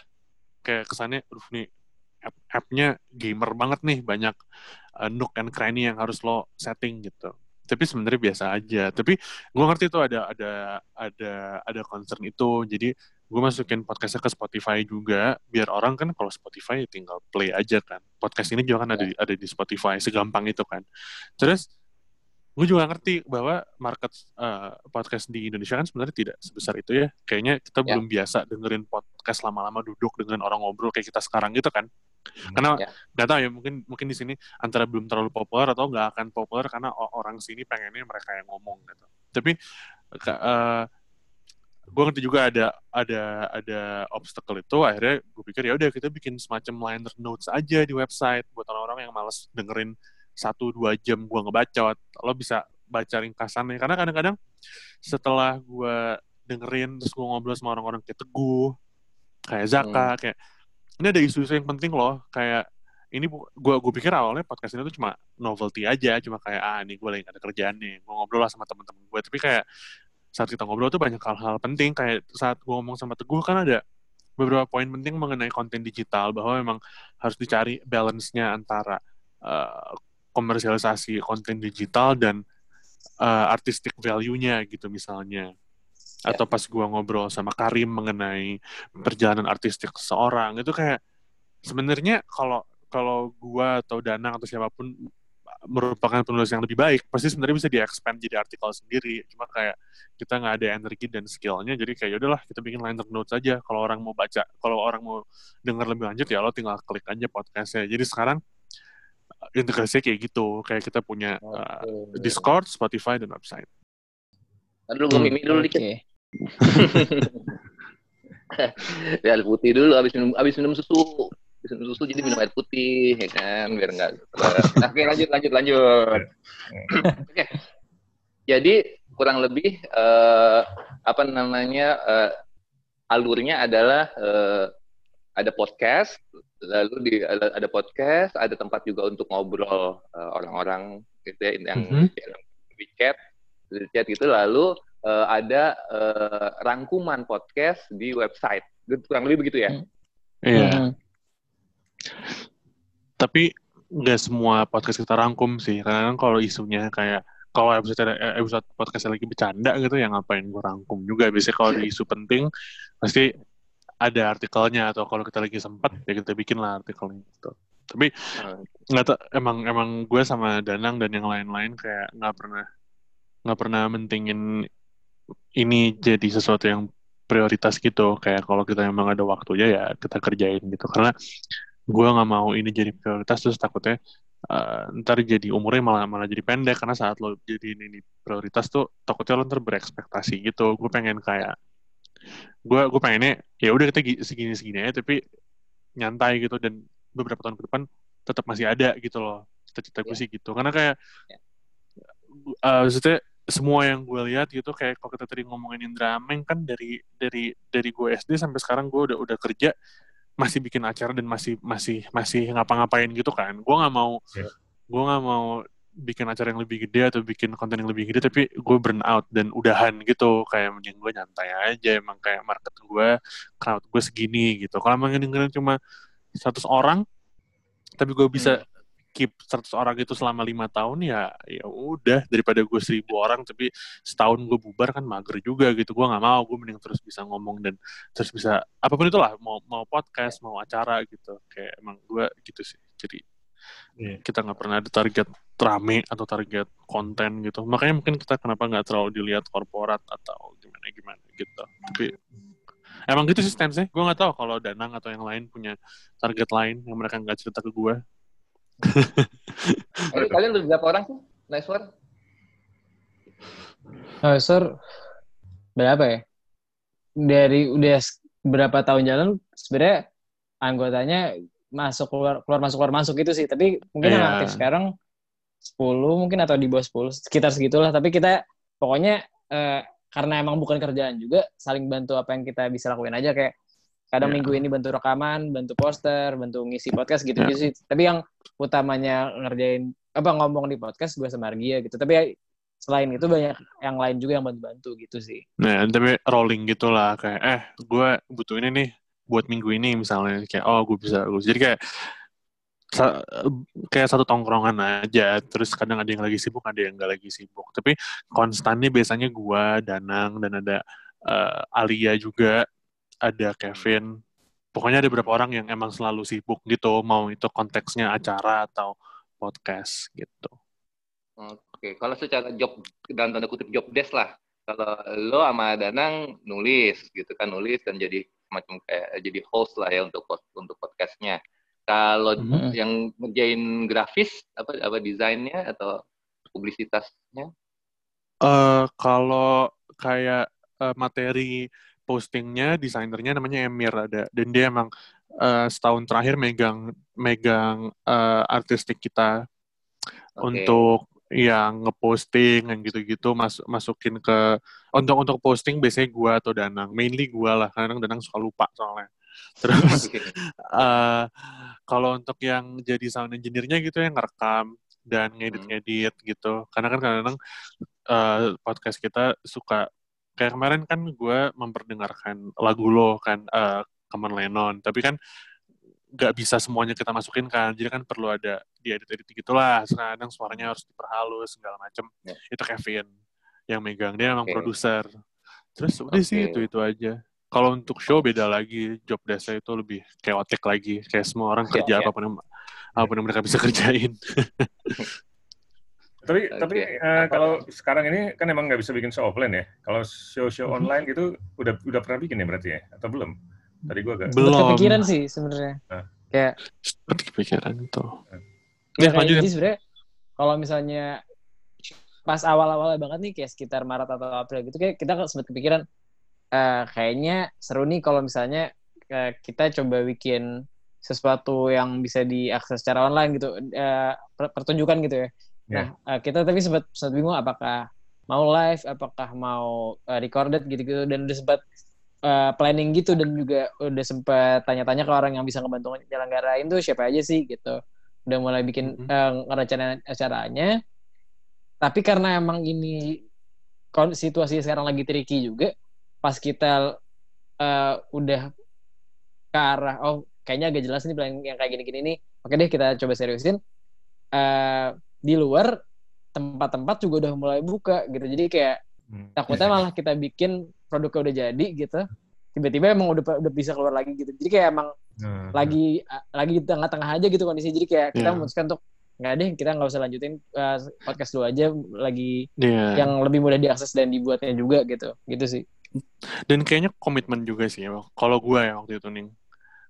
Kayak kesannya aduh nih app-nya gamer banget nih banyak uh, nook and cranny yang harus lo setting gitu tapi sebenarnya biasa aja. Tapi gue ngerti tuh ada ada ada ada concern itu. Jadi gue masukin podcastnya ke Spotify juga biar orang kan kalau Spotify ya tinggal play aja kan. Podcast ini juga kan ada di, ada di Spotify segampang itu kan. Terus gue juga ngerti bahwa market uh, podcast di Indonesia kan sebenarnya tidak sebesar itu ya. Kayaknya kita ya. belum biasa dengerin podcast lama-lama duduk dengan orang ngobrol kayak kita sekarang gitu kan karena ya. nggak ya. tahu ya mungkin mungkin di sini antara belum terlalu populer atau nggak akan populer karena orang sini pengennya mereka yang ngomong gitu tapi uh, eh, gue ngerti juga ada ada ada obstacle itu akhirnya gue pikir ya udah kita bikin semacam liner notes aja di website buat orang-orang yang males dengerin satu dua jam gue ngebacot lo bisa baca ringkasannya karena kadang-kadang setelah gue dengerin terus gue ngobrol sama orang-orang kayak teguh kayak Zaka hmm. kayak ini ada isu-isu yang penting loh kayak ini gue gue pikir awalnya podcast ini tuh cuma novelty aja cuma kayak ah ini gue lagi ada kerjaan nih gue ngobrol lah sama temen-temen gue tapi kayak saat kita ngobrol tuh banyak hal-hal penting kayak saat gue ngomong sama Teguh kan ada beberapa poin penting mengenai konten digital bahwa memang harus dicari balance-nya antara uh, komersialisasi konten digital dan uh, artistic value-nya gitu misalnya Ya. Atau pas gua ngobrol sama Karim mengenai perjalanan artistik seseorang itu kayak sebenarnya kalau kalau gua atau Danang atau siapa pun merupakan penulis yang lebih baik pasti sebenarnya bisa di-expand jadi artikel sendiri. Cuma kayak kita nggak ada energi dan skillnya jadi kayak yaudahlah kita bikin liner notes aja. Kalau orang mau baca kalau orang mau dengar lebih lanjut ya lo tinggal klik aja podcastnya. Jadi sekarang uh, integrasinya kayak gitu. Kayak kita punya uh, Discord, Spotify dan website. Aduh, gue Hmm, mimi dulu dikit. Ya, air putih dulu, abis minum, abis minum susu. Abis minum susu, jadi minum air putih, ya kan, biar nggak... Nah, Oke, lanjut, lanjut, lanjut. Oke. Jadi, kurang lebih, eh, apa namanya, eh, alurnya adalah eh, ada podcast, lalu di ada, ada podcast, ada tempat juga untuk ngobrol orang-orang gitu ya, yang Mhm. yang di chat, di chat gitu, lalu eh, ada eh, rangkuman podcast di website. Kurang lebih begitu ya? Hmm. Iya. Hmm. Tapi nggak semua podcast kita rangkum sih. Karena kan kalau isunya kayak kalau episode eh, episode podcast lagi bercanda gitu ya ngapain gue rangkum juga. Biasanya kalau di isu penting pasti ada artikelnya atau kalau kita lagi sempat ya kita bikin lah artikelnya gitu. Tapi Hmm. nggak tau emang emang gue sama Danang dan yang lain-lain kayak nggak pernah nggak pernah mentingin ini jadi sesuatu yang prioritas gitu. Kayak kalau kita memang ada waktunya ya kita kerjain gitu. Karena gue nggak mau ini jadi prioritas terus takutnya uh, ntar jadi umurnya malah malah jadi pendek. Karena saat lo jadi ini, ini prioritas tuh takutnya lo ntar berekspektasi gitu. Gue pengen kayak gue gue pengennya ya udah kita gi- segini segini aja tapi nyantai gitu. Dan beberapa tahun ke depan tetap masih ada gitu loh. Cita-cita gue Ya. sih gitu. Karena kayak Ya. uh, maksudnya semua yang gue lihat gitu kayak kalau kita tadi ngomongin Indra Ameng kan dari dari dari gue SD sampai sekarang gue udah udah kerja masih bikin acara dan masih masih masih ngapa-ngapain gitu kan. Gue nggak mau Ya. gue nggak mau bikin acara yang lebih gede atau bikin konten yang lebih gede tapi gue burn out dan udahan gitu. Kayak mending gue nyantai aja emang kayak market gue crowd gue segini gitu. Kalau emang dengerin cuma 100 orang tapi gue bisa keep 100 orang itu selama lima tahun ya ya udah daripada gue seribu orang tapi setahun gue bubar kan mager juga gitu. Gue nggak mau gue mending terus bisa ngomong dan terus bisa apa pun itulah mau mau podcast mau acara gitu. Kayak emang gue gitu sih. Jadi Iya. kita nggak pernah ada target rame atau target konten gitu. Makanya mungkin kita kenapa nggak terlalu dilihat korporat atau gimana gimana gitu. Tapi emang gitu sih stance gue nggak tahu kalau Danang atau yang lain punya target lain yang mereka nggak cerita ke gue Eh, kalian udah berapa orang sih? Nice one. Oh, Sir, berapa ya? Dari udah berapa tahun jalan, sebenarnya anggotanya masuk keluar keluar masuk keluar masuk gitu sih. Tapi mungkin yang Iya. aktif sekarang 10 mungkin atau di bawah 10 sekitar segitulah. Tapi kita pokoknya eh, karena emang bukan kerjaan juga saling bantu apa yang kita bisa lakuin aja kayak kadang Iya. minggu ini bantu rekaman, bantu poster, bantu ngisi podcast gitu gitu sih. Tapi yang utamanya ngerjain apa ngomong di podcast gue sama Argia gitu. Tapi selain itu banyak yang lain juga yang bantu-bantu gitu sih. Nah, tapi rolling gitu lah kayak eh gue butuh ini nih buat minggu ini misalnya kayak oh gue bisa gue jadi kayak sa- kayak satu tongkrongan aja terus kadang ada yang lagi sibuk ada yang nggak lagi sibuk tapi konstannya biasanya gue Danang dan ada eh, Alia juga ada Kevin pokoknya ada beberapa orang yang emang selalu sibuk gitu mau itu konteksnya acara atau podcast gitu Oke, kalau secara job dalam tanda kutip job desk lah. Kalau lo sama Danang nulis gitu kan nulis dan jadi semacam kayak jadi host lah ya untuk untuk podcastnya. Kalau Mhm. yang ngerjain grafis apa apa desainnya atau publisitasnya? eh kalau kayak eh, materi postingnya desainernya namanya Emir ada. Dan dia emang eh, setahun terakhir megang megang eh, artistik kita Oke. untuk yang ngeposting yang gitu-gitu mas masukin ke untuk untuk posting biasanya gua atau Danang. Mainly gua lah kadang Danang suka lupa soalnya. Terus eh kalau untuk yang jadi sound engineer-nya gitu yang ngerekam dan ngedit-ngedit gitu. Karena kan kadang-kadang eh, podcast kita suka kayak kemarin kan gue memperdengarkan lagu lo kan uh, Common Lennon. Tapi kan nggak bisa semuanya kita masukin kan jadi kan perlu ada di edit edit gitulah kadang suaranya harus diperhalus segala macem. Yeah. itu Kevin yang megang dia emang okay. produser. Terus udah okay. sih itu itu aja. Kalau untuk show beda lagi job desa itu lebih chaotic lagi. Kayak semua orang iya, kerja yeah, apa pun yang apa pun yang mereka bisa kerjain tapi okay. tapi uh, kalau sekarang ini kan emang nggak bisa bikin show offline ya kalau show show mm-hmm. online gitu udah udah pernah bikin ya berarti ya atau belum Tadi gua agak belum kepikiran sih sebenarnya. Nah. Kayak seperti kepikiran itu. Ya, ya lanjut. sebenarnya kalau misalnya pas awal-awal banget nih kayak sekitar Maret atau April gitu kayak kita sempat kepikiran uh, kayaknya seru nih kalau misalnya uh, kita coba bikin sesuatu yang bisa diakses secara online gitu uh, pertunjukan gitu ya. Yeah. Nah, uh, kita tapi sempat sempat bingung apakah mau live, apakah mau uh, recorded gitu-gitu. Dan udah sempat uh, planning gitu dan juga udah sempet tanya-tanya ke orang yang bisa ngebantu nyelenggarain tuh siapa aja sih gitu. Udah mulai bikin mm -hmm. uh, rencana acaranya. Tapi karena emang ini situasi sekarang lagi tricky juga pas kita uh, udah ke arah oh kayaknya agak jelas nih yang kayak gini-gini nih. Oke deh kita coba seriusin. Uh, di luar tempat-tempat juga udah mulai buka gitu jadi kayak hmm. takutnya malah kita bikin produknya udah jadi gitu tiba-tiba emang udah udah bisa keluar lagi gitu jadi kayak emang hmm. lagi lagi di tengah-tengah aja gitu kondisi jadi kayak kita yeah. memutuskan untuk nggak deh kita nggak usah lanjutin uh, podcast dulu aja lagi yeah. yang lebih mudah diakses dan dibuatnya juga gitu gitu sih dan kayaknya komitmen juga sih ya kalau gue ya waktu itu nih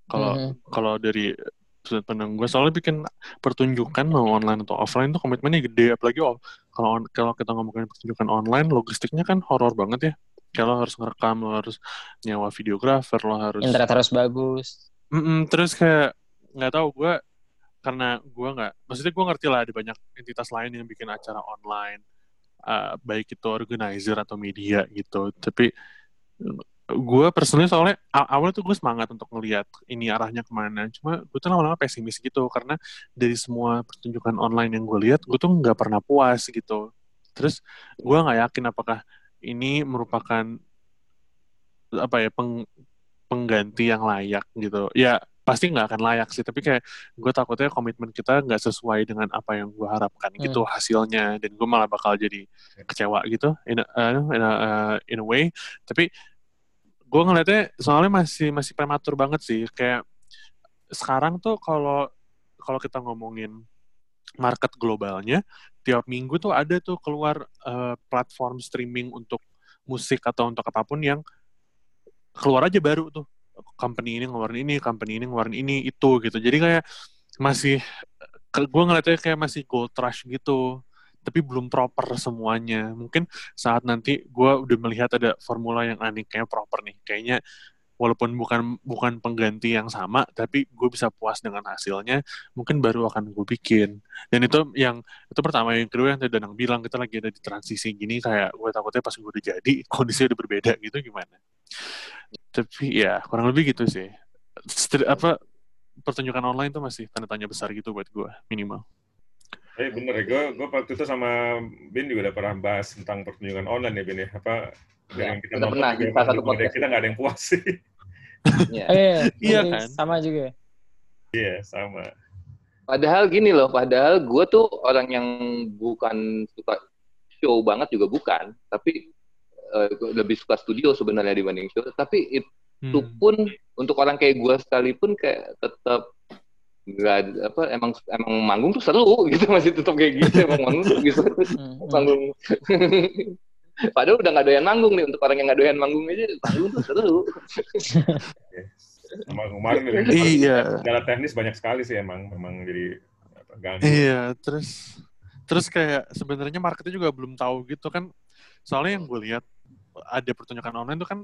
kalau mm -hmm. kalau dari sudut pandang gue soalnya bikin pertunjukan mau online atau offline tuh komitmennya gede. Apalagi oh, kalau kalau kita ngomongin pertunjukan online logistiknya kan horor banget ya. Lo harus ngerekam lo harus nyawa videografer lo harus internet harus bagus. Mm -mm, terus kayak nggak tahu gue karena gue nggak maksudnya gue ngerti lah ada banyak entitas lain yang bikin acara online uh, baik itu organizer atau media gitu. Tapi gue personally soalnya awal tuh gue semangat untuk ngelihat ini arahnya ke mana. Cuma gue tuh lama-lama pesimis gitu karena dari semua pertunjukan online yang gue lihat gue tuh nggak pernah puas gitu. Terus gue nggak yakin apakah ini merupakan apa ya peng, pengganti yang layak gitu. Ya pasti nggak akan layak sih tapi kayak gue takutnya komitmen kita nggak sesuai dengan apa yang gue harapkan gitu hmm. gitu hasilnya. Dan gue malah bakal jadi kecewa gitu in a, uh, in a, uh, in a way. Tapi gue ngeliatnya soalnya masih masih prematur banget sih. Kayak sekarang tuh kalau kalau kita ngomongin market globalnya tiap minggu tuh ada tuh keluar uh, platform streaming untuk musik atau untuk apa pun yang keluar aja baru tuh. Company ini ngeluarin ini company ini ngeluarin ini itu gitu. Jadi kayak masih gue ngeliatnya kayak masih gold rush gitu tapi belum proper semuanya. Mungkin saat nanti gue udah melihat ada formula yang aneh kayak proper nih. Kayaknya walaupun bukan bukan pengganti yang sama tapi gue bisa puas dengan hasilnya mungkin baru akan gue bikin. Dan itu yang itu pertama. Yang kedua yang tadi Danang bilang kita lagi ada di transisi gini kayak gue takutnya pas gue udah jadi kondisinya udah berbeda gitu gimana? Tapi ya kurang lebih gitu sih. Stri apa pertunjukan online tuh masih tanda tanya besar gitu buat gue minimal Eh bener ya, gue gue waktu itu sama Bin juga udah pernah bahas tentang pertunjukan online ya Bin ya. Apa Ya, kita nonton pernah salah satu podcast. Kita nggak ada yang puas sih. Iya, iya, iya kan? Sama juga. Iya, sama. Padahal gini loh, padahal gue tuh orang yang bukan suka show banget juga bukan, tapi uh, lebih suka studio sebenarnya dibanding show. Tapi itu hmm. pun untuk orang kayak gue sekalipun kayak tetap nggak apa emang emang manggung tuh seru gitu masih tetap kayak gitu emang manggung tuh bisa hmm. manggung Padahal udah nggak doyan manggung nih untuk orang yang nggak doyan manggung aja manggung tuh seru. Emang kemarin iya. Secara teknis banyak sekali sih emang memang jadi ganggu. Iya, terus terus kayak sebenarnya marketnya juga belum tahu gitu kan. Soalnya yang gue lihat ada pertunjukan online tuh kan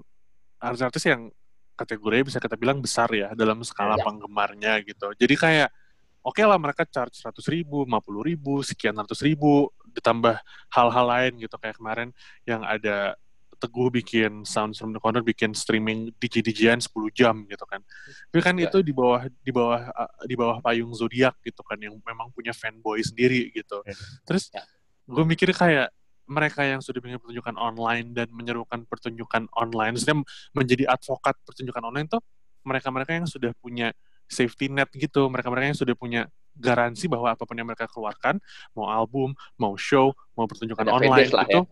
artis-artis yang kategorinya bisa kita bilang besar ya dalam skala ya. penggemarnya gitu. Jadi kayak oke okay lah mereka charge seratus ribu, lima puluh ribu, sekian ratus ribu, ditambah hal-hal lain gitu kayak kemarin yang ada Teguh bikin Sounds from the Corner bikin streaming DJ-DJan 10 jam gitu kan. Tapi kan ya. itu di bawah di bawah di bawah payung zodiak gitu kan yang memang punya fanboy sendiri gitu. Ya. Terus ya. gue mikir kayak mereka yang sudah bikin pertunjukan online dan menyerukan pertunjukan online, maksudnya menjadi advokat pertunjukan online tuh mereka-mereka yang sudah punya safety net gitu, mereka-mereka yang sudah punya garansi bahwa apa pun yang mereka keluarkan, mau album, mau show, mau pertunjukan Ada online lah itu, ya.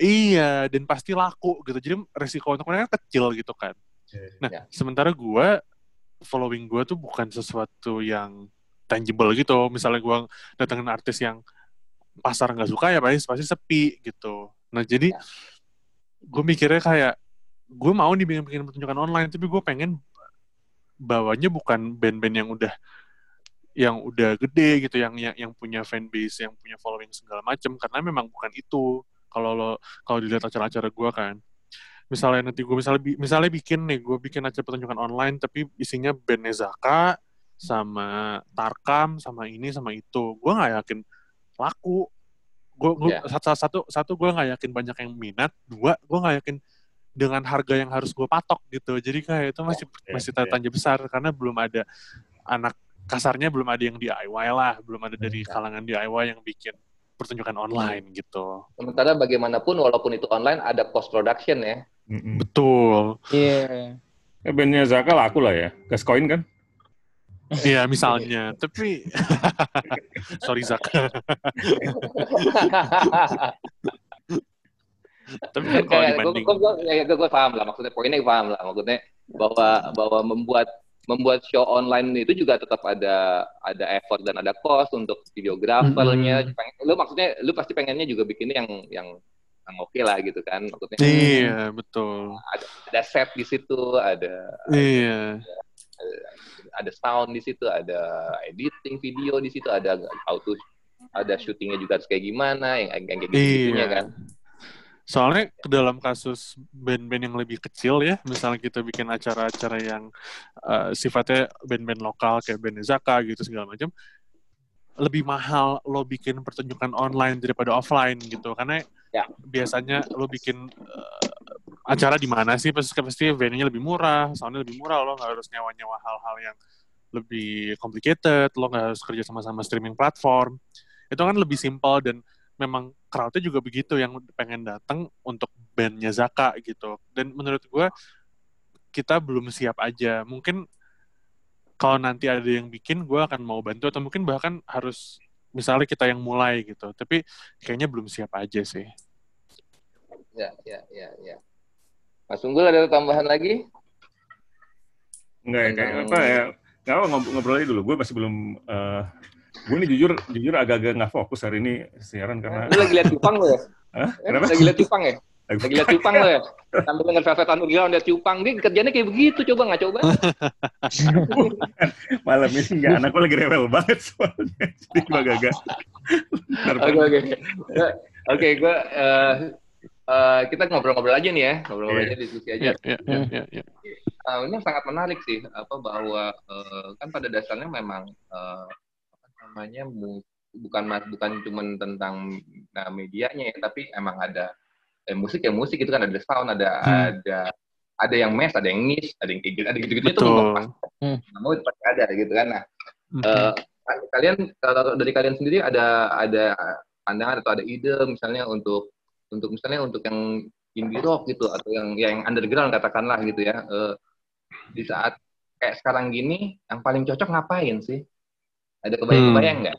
iya dan pasti laku gitu. Jadi resiko untuk mereka kecil gitu kan. Nah, Ya. sementara gue following gue tuh bukan sesuatu yang tangible gitu. Misalnya gue datengin artis yang pasar nggak suka ya pasti pasti sepi gitu. Nah jadi Ya. gue mikirnya kayak gue mau nih bikin pertunjukan online, tapi gue pengen bawanya bukan band-band yang udah yang udah gede gitu, yang yang, yang punya fanbase, yang punya following segala macem, karena memang bukan itu. Kalau lo kalau dilihat acara-acara gue kan, misalnya nanti gue misalnya misalnya bikin nih, gue bikin acara pertunjukan online, tapi isinya band Nezaka sama Tarkam sama ini sama itu, gue nggak yakin laku. Gue Ya. satu satu satu gue nggak yakin banyak yang minat, dua gue nggak yakin dengan harga yang harus gue patok gitu. Jadi kayak itu masih Ya, masih ya. tanda tanya besar karena belum ada anak kasarnya belum ada yang DIY lah, belum ada dari Ya. kalangan DIY yang bikin pertunjukan online gitu. Sementara bagaimanapun walaupun itu online ada cost production ya. Mm-mm. Betul. Iya. Eh, bandnya Zaka laku lah ya. Gas koin kan? Iya misalnya, tapi sorry Zak. tapi kan kalau Kayak gue dibanding gue gue ya, gue paham lah maksudnya poinnya paham lah maksudnya bahwa bahwa membuat membuat show online itu juga tetap ada ada effort dan ada cost untuk videografernya. Pengen- Lu maksudnya lu pasti pengennya juga bikinnya yang yang yang oke lah gitu kan maksudnya Iya, betul. ada set di situ ada Iya. ada sound di situ ada editing video di situ ada auto ada syutingnya juga harus kayak gimana yang yang kayak gitu Iya. kan Soalnya ke dalam kasus band-band yang lebih kecil ya, misalnya kita bikin acara-acara yang uh, sifatnya band-band lokal kayak band Zaka gitu segala macam, lebih mahal lo bikin pertunjukan online daripada offline gitu, karena Ya. biasanya lo bikin uh, acara di mana sih pasti pasti venue-nya lebih murah, soundnya lebih murah, lo nggak harus nyawa-nyawa hal-hal yang lebih complicated, lo nggak harus kerja sama-sama streaming platform, itu kan lebih simpel dan memang crowd-nya juga begitu yang pengen datang untuk bandnya Zaka gitu. Dan menurut gue kita belum siap aja. Mungkin kalau nanti ada yang bikin, gue akan mau bantu atau mungkin bahkan harus misalnya kita yang mulai gitu. Tapi kayaknya belum siap aja sih. ya ya ya ya Mas Unggul ada tambahan lagi Enggak ya, kayak apa ya? Nggak apa, ngob- ngobrol aja dulu. Gue masih belum... eh gue nih jujur, jujur agak-agak nggak fokus hari ini siaran karena... lu lagi lihat cupang lo ya Hah? Kenapa? lagi lihat cupang ya lagi lihat cupang lo ya sambil denger Velvet Underground lihat cupang dia kerjanya kayak begitu coba nggak coba Malam ini enggak, anak gue lagi rewel banget soalnya. Jadi gue agak-agak... oke oke oke gue eh, eh, kita ngobrol-ngobrol aja nih ya ngobrol-ngobrol Iya. aja diskusi aja Ya, ya, ya, ya, ya. Eh, ini sangat menarik sih apa bahwa eh, kan pada dasarnya memang eh, apa namanya mu- bukan mas- bukan cuma tentang nah, medianya ya tapi emang ada eh, musik ya musik itu kan ada sound ada Hmm. ada ada yang mass ada yang niche ada yang kayak gitu ada gitu gitu itu pasti mau itu pasti ada gitu kan nah Mhm. eh, kalian kalau dari kalian sendiri ada ada pandangan atau ada ide misalnya untuk untuk misalnya untuk yang indie rock gitu atau yang yang underground katakanlah gitu ya eh, di saat kayak sekarang gini yang paling cocok ngapain sih? Ada kebayang-kebayang nggak?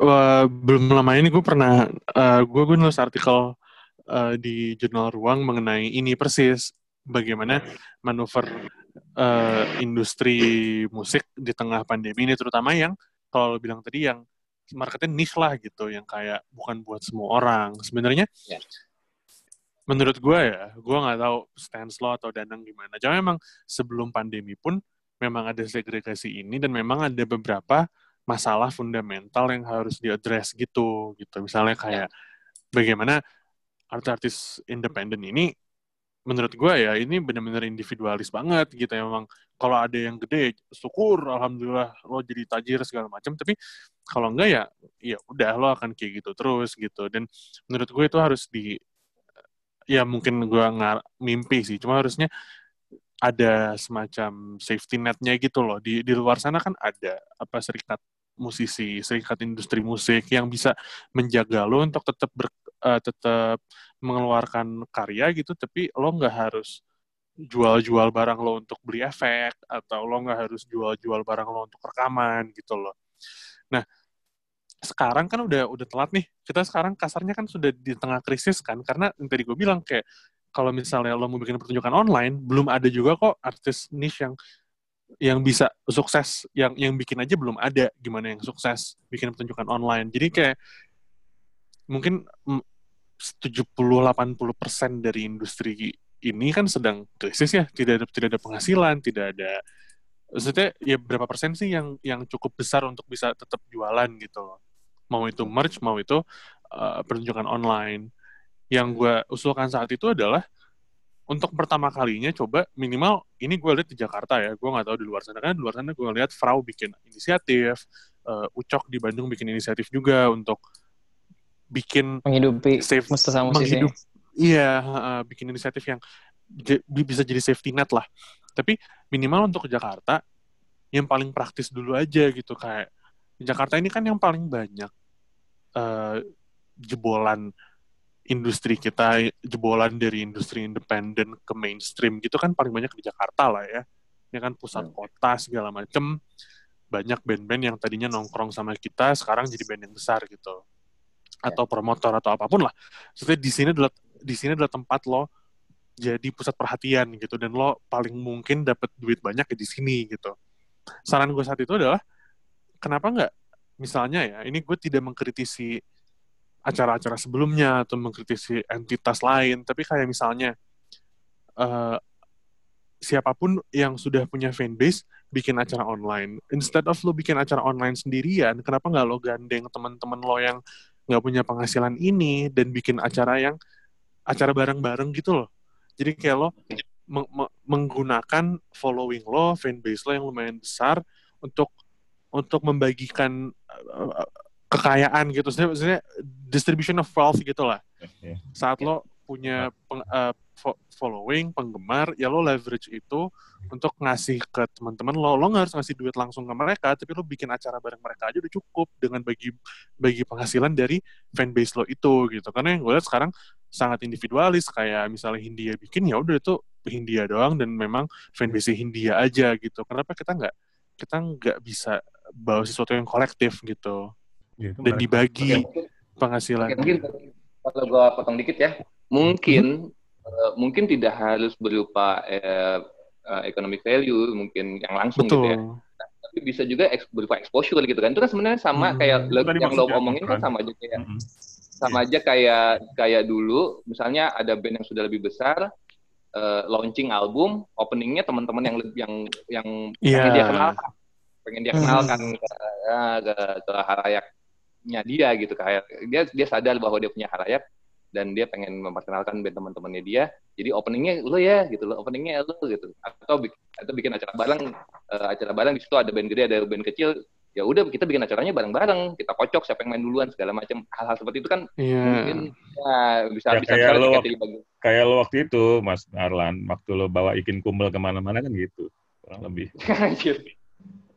Gua- belum lama ini gue pernah eh, gue gue nulis artikel eh, di jurnal Ruang mengenai ini persis bagaimana manuver eh, industri musik di tengah pandemi ini terutama yang kalau lo bilang tadi yang marketnya niche lah gitu yang kayak bukan buat semua orang. Sebenarnya Ya. menurut gue ya gue nggak tahu stance lo atau danang gimana. Cuma memang sebelum pandemi pun memang ada segregasi ini dan memang ada beberapa masalah fundamental yang harus diadres gitu gitu. Misalnya kayak bagaimana artis-artis independen ini menurut gue ya ini benar-benar individualis banget gitu ya memang kalau ada yang gede syukur alhamdulillah lo jadi tajir segala macam tapi kalau enggak ya ya udah lo akan kayak gitu terus gitu. Dan menurut gue itu harus di ya mungkin gue nggak mimpi sih cuma harusnya ada semacam safety netnya gitu loh. Di di luar sana kan ada apa serikat musisi, serikat industri musik yang bisa menjaga lo untuk tetap ber, uh, tetap mengeluarkan karya gitu, tapi lo nggak harus jual-jual barang lo untuk beli efek atau lo nggak harus jual-jual barang lo untuk rekaman gitu loh. Nah, sekarang kan udah udah telat nih. Kita sekarang kasarnya kan sudah di tengah krisis kan karena yang tadi gue bilang kayak kalau misalnya lo mau bikin pertunjukan online, belum ada juga kok artis niche yang yang bisa sukses, yang yang bikin aja belum ada gimana yang sukses bikin pertunjukan online. Jadi kayak mungkin 70-80% dari industri ini kan sedang krisis ya, tidak ada tidak ada penghasilan, tidak ada maksudnya ya berapa persen sih yang yang cukup besar untuk bisa tetap jualan gitu loh mau itu merch, mau itu uh, pertunjukan online. Yang gue usulkan saat itu adalah untuk pertama kalinya coba minimal ini gue lihat di Jakarta ya, gue nggak tahu di luar sana kan di luar sana gue lihat Frau bikin inisiatif, uh, Ucok di Bandung bikin inisiatif juga untuk bikin menghidupi safe, sama menghidup, iya uh, bikin inisiatif yang bisa jadi safety net lah. Tapi minimal untuk Jakarta yang paling praktis dulu aja gitu kayak di Jakarta ini kan yang paling banyak uh, jebolan industri kita jebolan dari industri independen ke mainstream gitu kan paling banyak di Jakarta lah ya ini kan pusat hmm. kota segala macem banyak band-band yang tadinya nongkrong sama kita sekarang jadi band yang besar gitu atau promotor atau apa pun lah. Maksudnya di sini adalah di sini adalah tempat lo jadi pusat perhatian gitu dan lo paling mungkin dapat duit banyak ya di sini gitu. Saran gue saat itu adalah kenapa nggak misalnya ya, ini gue tidak mengkritisi acara-acara sebelumnya atau mengkritisi entitas lain, tapi kayak misalnya uh, siapa pun yang sudah punya fanbase bikin acara online. Instead of lo bikin acara online sendirian, kenapa nggak lo gandeng teman-teman lo yang nggak punya penghasilan ini dan bikin acara yang acara bareng-bareng gitu loh. Jadi kayak lo menggunakan following lo, fanbase lo yang lumayan besar untuk untuk membagikan uh, kekayaan gitu, maksudnya distribution of wealth gitulah. Yeah. Saat lo punya peng, uh, following, penggemar, ya lo leverage itu untuk ngasih ke teman-teman lo. Lo nggak harus ngasih duit langsung ke mereka, tapi lo bikin acara bareng mereka aja udah cukup dengan bagi bagi penghasilan dari fanbase lo itu gitu. Karena yang gue lihat sekarang sangat individualis, kayak misalnya Hindia bikin ya udah itu Hindia doang dan memang fanbase Hindia aja gitu. Kenapa kita nggak kita nggak bisa bawa sesuatu yang kolektif gitu ya, dan dibagi penghasilan. Okay, mungkin kalau gue potong dikit ya, mungkin hmm. Uh, mungkin tidak harus berupa uh, uh, economic value, mungkin yang langsung Betul. gitu ya. Tapi bisa juga eks, berupa exposure gitu kan. Itu kan sebenarnya sama hmm. kayak lo, yang lo omongin kan sama aja kayak hmm. sama yeah. aja kayak kayak dulu, misalnya ada band yang sudah lebih besar, uh, launching album, openingnya teman-teman yang yang yang yeah. dia kenal pengen dia kenalkan hmm. ke, ya, ke, ke harayaknya dia gitu kayak dia dia sadar bahwa dia punya harayak dan dia pengen memperkenalkan band teman-temannya dia. Jadi openingnya lo ya gitu lo openingnya lo gitu. Atau atau bikin acara bareng. Uh, acara bareng di situ ada band gede ada band kecil. Ya udah kita bikin acaranya bareng-bareng. Kita kocok siapa yang main duluan segala macam. Hal-hal seperti itu kan yeah. mungkin ya bisa ya, bisa kayak lo, waktu, kayak lo waktu itu Mas Arlan waktu lo bawa ikin kumpul ke mana-mana kan gitu. Kurang lebih.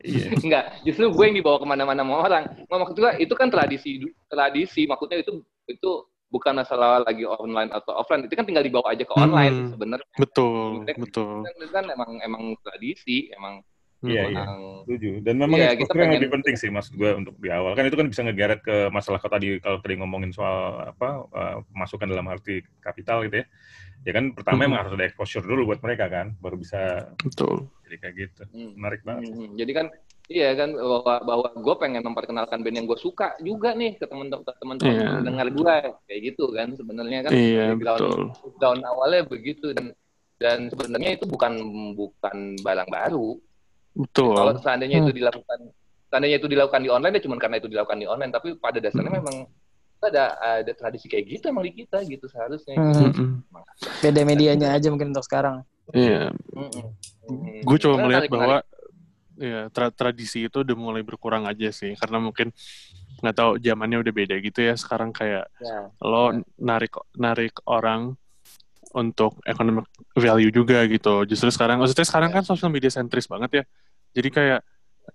Iya. Enggak, justru gue yang dibawa ke mana-mana sama orang. Nah, maksud gue itu kan tradisi, tradisi. Maksudnya itu itu bukan masalah lagi online atau offline. Itu kan tinggal dibawa aja ke hmm. online hmm, sebenarnya. Betul, itu betul. Itu kan emang emang tradisi, emang Iya, iya. Setuju. Dan memang iya, itu yang lebih penting sih maksud gue untuk di awal. Kan itu kan bisa ngegeret ke masalah kalau tadi kalau tadi ngomongin soal apa uh, masukan dalam arti kapital gitu ya. Ya kan pertama hmm. emang harus ada exposure dulu buat mereka kan, baru bisa betul. Jadi kayak gitu. Hmm. Menarik banget. Hmm. Jadi kan iya kan bahwa bahwa gue pengen memperkenalkan band yang gue suka juga nih ke teman-teman teman-teman yeah. dengar gue kayak gitu kan sebenarnya kan. Iya, yeah, betul. Tahun awalnya begitu dan dan sebenarnya itu bukan bukan barang baru Betul. Kalau seandainya hmm. itu dilakukan, seandainya itu dilakukan di online ya cuma karena itu dilakukan di online, tapi pada dasarnya hmm. memang ada ada tradisi kayak gitu emang di kita gitu seharusnya. Hmm. Gitu. Beda medianya aja mungkin untuk sekarang. Iya. Hmm. Hmm. Gue coba melihat bahwa ya tra tradisi itu udah mulai berkurang aja sih karena mungkin nggak tahu zamannya udah beda gitu ya sekarang kayak ya. lo ya. narik narik orang untuk economic value juga gitu justru sekarang maksudnya sekarang ya. kan sosial media sentris banget ya jadi kayak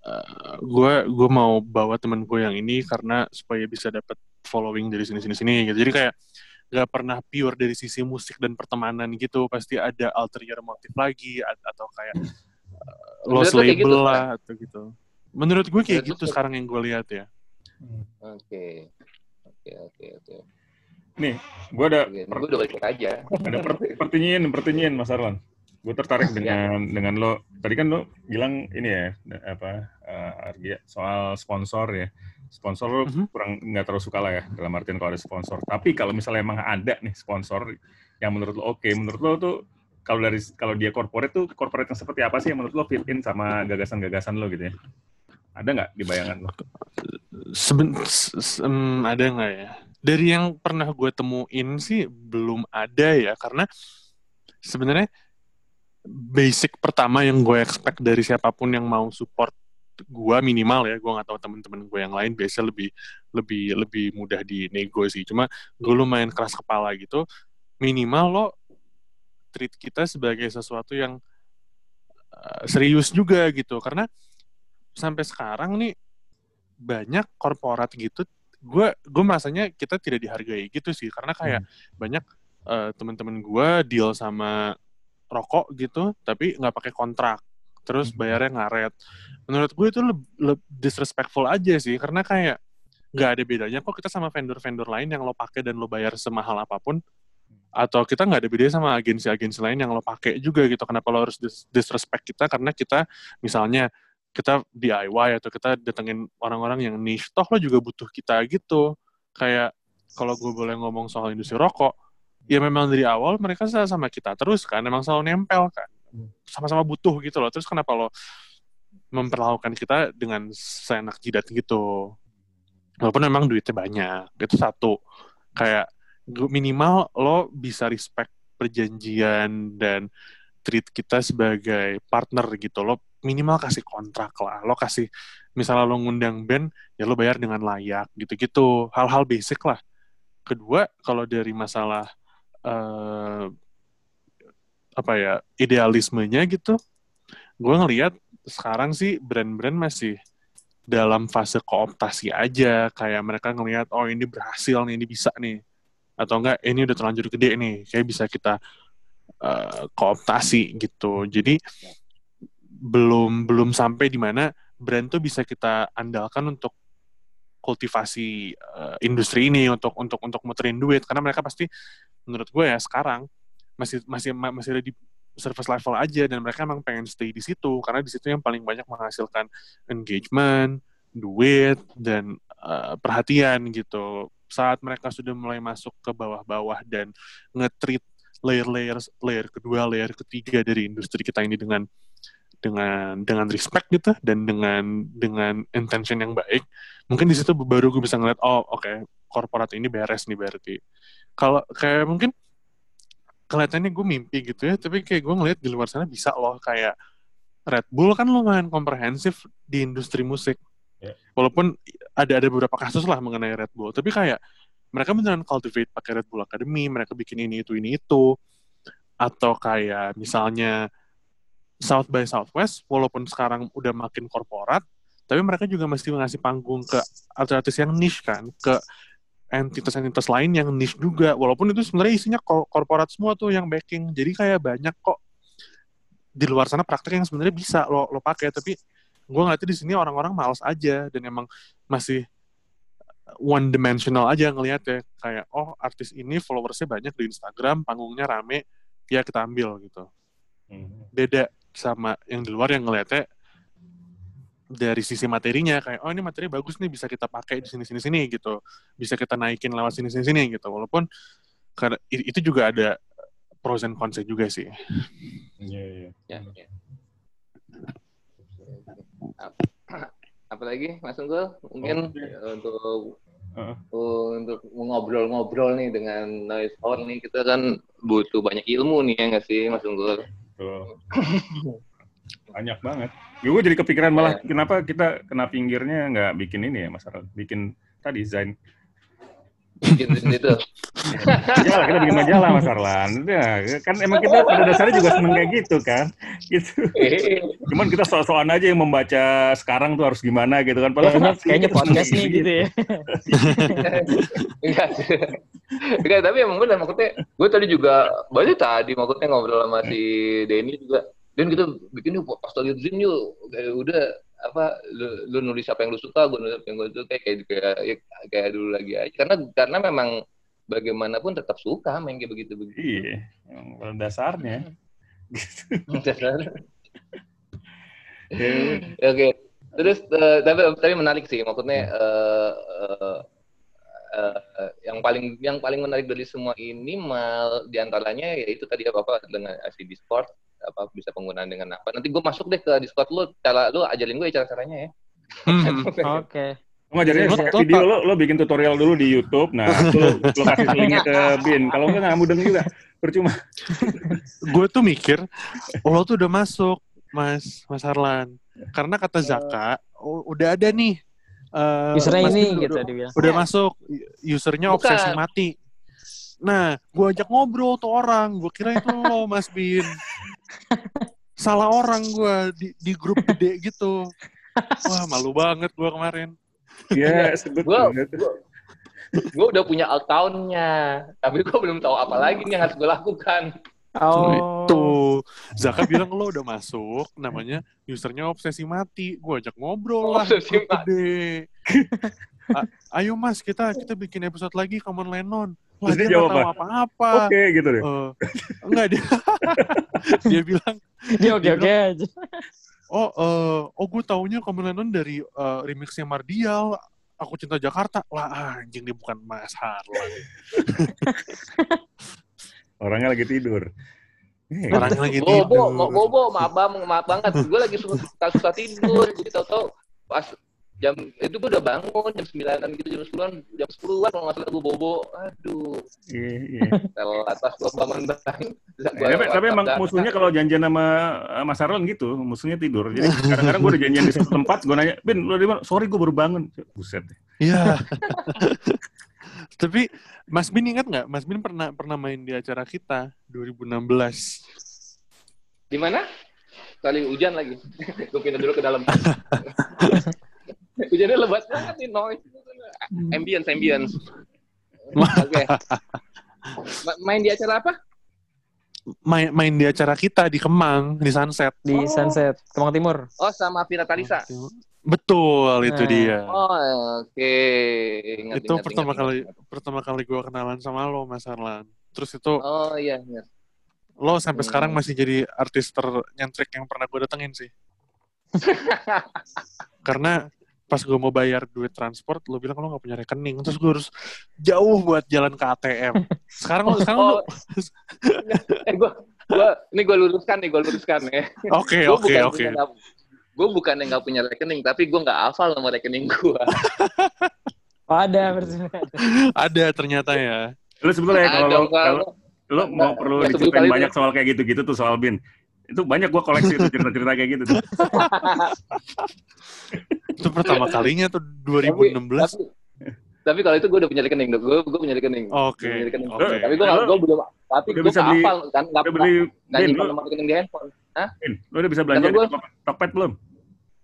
uh, gue gue mau bawa temen gue yang ini karena supaya bisa dapat following dari sini sini sini gitu jadi kayak nggak pernah pure dari sisi musik dan pertemanan gitu pasti ada ulterior motif lagi atau kayak lost label gitu, lah kan? atau gitu menurut gue kayak menurut gitu sekarang yang gue lihat ya oke oke oke oke nih gue ada gue udah balik aja ada pertanyaan pertanyaan mas Arlan gue tertarik dengan ya. dengan lo tadi kan lo bilang ini ya apa uh, soal sponsor ya sponsor lo mm-hmm. kurang nggak terlalu suka lah ya dalam artian kalau ada sponsor. Tapi kalau misalnya emang ada nih sponsor yang menurut lo oke, okay, menurut lo tuh kalau dari kalau dia corporate tuh corporate yang seperti apa sih yang menurut lo fit in sama gagasan-gagasan lo gitu ya? Ada nggak di bayangan lo? Seben, se um, ada nggak ya? Dari yang pernah gue temuin sih belum ada ya, karena sebenarnya basic pertama yang gue expect dari siapa pun yang mau support gue minimal ya gue nggak tahu temen-temen gue yang lain biasa lebih lebih lebih mudah di nego sih cuma gue lumayan keras kepala gitu minimal lo treat kita sebagai sesuatu yang uh, serius juga gitu karena sampai sekarang nih banyak korporat gitu gue gue merasanya kita tidak dihargai gitu sih karena kayak hmm. banyak uh, teman-teman gue deal sama rokok gitu tapi nggak pakai kontrak terus hmm. bayarnya ngaret. Menurut gue itu lebih disrespectful aja sih, karena kayak nggak ada bedanya kok kita sama vendor-vendor lain yang lo pakai dan lo bayar semahal apa pun, atau kita nggak ada bedanya sama agensi-agensi lain yang lo pakai juga gitu. Kenapa lo harus disrespect kita? Karena kita misalnya kita DIY atau kita datengin orang-orang yang niche, toh lo juga butuh kita gitu. Kayak kalau gue boleh ngomong soal industri rokok, ya memang dari awal mereka sama kita terus kan, memang selalu nempel kan sama-sama butuh gitu loh. Terus kenapa lo memperlakukan kita dengan seenak jidat gitu? Walaupun memang duitnya banyak. Itu satu. Kayak minimal lo bisa respect perjanjian dan treat kita sebagai partner gitu. Lo minimal kasih kontrak lah. Lo kasih, misalnya lo ngundang band, ya lo bayar dengan layak gitu-gitu. Hal-hal basic lah. Kedua, kalau dari masalah uh, apa ya idealismenya gitu gue ngelihat sekarang sih brand-brand masih dalam fase kooptasi aja kayak mereka ngelihat oh ini berhasil nih ini bisa nih atau enggak ini udah terlanjur gede nih kayak bisa kita uh, kooptasi gitu. Jadi belum belum sampai di mana brand tuh bisa kita andalkan untuk kultivasi uh, industri ini untuk untuk untuk muterin duit. Karena mereka pasti menurut gue ya sekarang masih masih masih ada di service level aja dan mereka emang pengen stay di situ. Karena di situ yang paling banyak menghasilkan engagement, duit dan uh, perhatian gitu. Saat mereka sudah mulai masuk ke bawah-bawah dan ngetreat layer-layer layer kedua, layer ketiga dari industri kita ini dengan dengan dengan respect gitu dan dengan dengan intention yang baik mungkin di situ baru gue bisa ngeliat oh oke okay, korporat ini beres nih berarti kalau kayak mungkin kelihatannya gue mimpi gitu ya, tapi kayak gue ngeliat di luar sana bisa loh kayak Red Bull kan lumayan komprehensif di industri musik. Yeah. Walaupun ada ada beberapa kasus lah mengenai Red Bull, tapi kayak mereka beneran cultivate pakai Red Bull Academy, mereka bikin ini itu ini itu, atau kayak misalnya South by Southwest, walaupun sekarang udah makin korporat, tapi mereka juga mesti ngasih panggung ke artis-artis yang niche kan, ke entitas-entitas lain yang niche juga. Walaupun itu sebenarnya isinya korporat semua tuh yang backing. Jadi kayak banyak kok di luar sana praktek yang sebenarnya bisa lo lo pakai tapi gue ngeliatnya di sini orang-orang males aja dan emang masih one dimensional aja ngelihat ya kayak oh artis ini followersnya banyak di Instagram panggungnya rame ya kita ambil gitu hmm. beda sama yang di luar yang ngeliatnya dari sisi materinya kayak oh ini materi bagus nih bisa kita pakai di sini sini sini gitu bisa kita naikin lewat sini sini sini gitu walaupun karena itu juga ada pros and cons juga sih. Iya iya. Ya, Apalagi Mas Unggul mungkin oh, untuk uh. untuk ngobrol-ngobrol nih dengan noise horn nih kita kan butuh banyak ilmu nih ya nggak sih Mas Unggul? Banyak banget. Gue jadi kepikiran malah yeah. kenapa kita kena pinggirnya nggak bikin ini ya Mas bikin tadi Zain bikin itu. majalah kita bikin majalah Mas Arlan. Ya, kan emang kita pada dasarnya juga seneng kayak gitu kan. Gitu. Cuman kita soal-soalan aja yang membaca sekarang tuh harus gimana gitu kan. Padahal Kayaknya, kayaknya kita podcast nih gitu ya. Enggak sih. Enggak, tapi emang benar maksudnya gue tadi juga banyak tadi maksudnya ngobrol sama si Denny juga. Dan kita bikin yuk pas lagi Zoom yuk. Kayak udah apa lu, lu nulis apa yang lu suka, gue nulis apa yang gue suka kayak kayak kayak, kayak dulu lagi aja. Karena karena memang bagaimanapun tetap suka main kayak begitu begitu. Iya, emang pada dasarnya. Ya, Oke. Terus eh, tapi tapi menarik sih maksudnya eh, eh, eh, yang paling yang paling menarik dari semua ini mal di antaranya ya itu tadi apa apa dengan si Discord apa bisa penggunaan dengan apa nanti gue masuk deh ke Discord lu cara lu ajarin gue ya cara caranya ya Hmm. Oke. Ngajarinnya pakai lo- video lo, lo bikin tutorial dulu di YouTube. Nah, lo, lo kasih linknya ke Bin. Kalau enggak nggak mudeng juga. Percuma. gue tuh mikir, oh, lo tuh udah masuk, Mas, Mas Harlan. Karena kata Zaka, oh, udah ada nih. eh, Usernya ini gitu udah, dibilang. udah masuk, usernya Bukan. obsesi mati. Nah, gue ajak ngobrol tuh orang, gue kira itu lo, Mas Bin. Salah orang gue di, di grup gede gitu. Wah, malu banget gue kemarin. Iya, sebut. gue gue udah punya accountnya tapi gue belum tahu apa lagi nih yang harus gue lakukan Oh. Itu. Zaka bilang lo udah masuk, namanya usernya obsesi mati. Gue ajak ngobrol lah, Obsesi gede. A- Ayo mas, kita kita bikin episode lagi Common Lennon. Wah, Terus dia nggak jawab tahu apa-apa. Oke, gitu deh. Eh, enggak dia dia bilang Dia oke-oke aja. oh eh, oh gue taunya Common Lennon dari eh, remixnya Mardial aku cinta Jakarta lah anjing dia bukan Mas Harlan Orangnya lagi tidur. Eh, orangnya lagi bobo tidur mo- bobo maaf bang maaf banget gue lagi susah susah tidur jadi tau tau pas jam itu gue udah bangun jam sembilanan gitu jam sepuluhan jam sepuluhan kalau nggak salah gue bobo aduh Iya, iya. telat pas gue bangun bang Eh, tapi, tapi emang musuhnya kalau janjian sama Mas Arlan gitu, musuhnya tidur. Jadi kadang-kadang gue udah janjian di satu tempat, gue nanya, Bin, lu di mana? Sorry, gue baru bangun. Buset. deh. Iya. Tapi Mas Bin ingat nggak? Mas Bin pernah pernah main di acara kita 2016. di mana kali hujan lagi gue pindah dulu ke dalam hujannya lebat banget nih noise ambience ambience oke Ma- main di acara apa Main main di acara kita di Kemang di Sunset. Di Oh. Sunset, Kemang Timur. oh sama Vira Talisa Betul itu Nah. dia. oh oke Ingat, itu ingat, pertama ingat, kali ingat. pertama kali gue kenalan sama lo Mas Arlan. Terus itu oh iya ingat. lo sampai Hmm. sekarang masih jadi artis ternyentrik yang pernah gue datengin sih. Karena pas gue mau bayar duit transport, lo bilang lo gak punya rekening. Terus gue harus jauh buat jalan ke ATM. Sekarang lo, sekarang lo, oh eh gue gue ini gue luruskan nih gue luruskan ya oke oke oke. gue bukan yang nggak punya rekening tapi gue nggak hafal nomor rekening gue Oh, ada. Ada ternyata ya. Lu sebetulnya kalau kalau lu mau perlu diceritain banyak itu. soal kayak gitu-gitu tuh soal Bin. Itu banyak gua koleksi tuh cerita-cerita kayak gitu tuh. Itu pertama kalinya tuh 2016. tapi, tapi kalau itu gue udah punya rekening gue gue punya rekening Oke, rekening. oke. tapi gue gue belum tapi Udah gue bisa beli- hafal kan nggak Udah beli nggak nyimpan nomor rekening di handphone Bin, lu udah bisa belanja di gua- Tok- Tokped belum?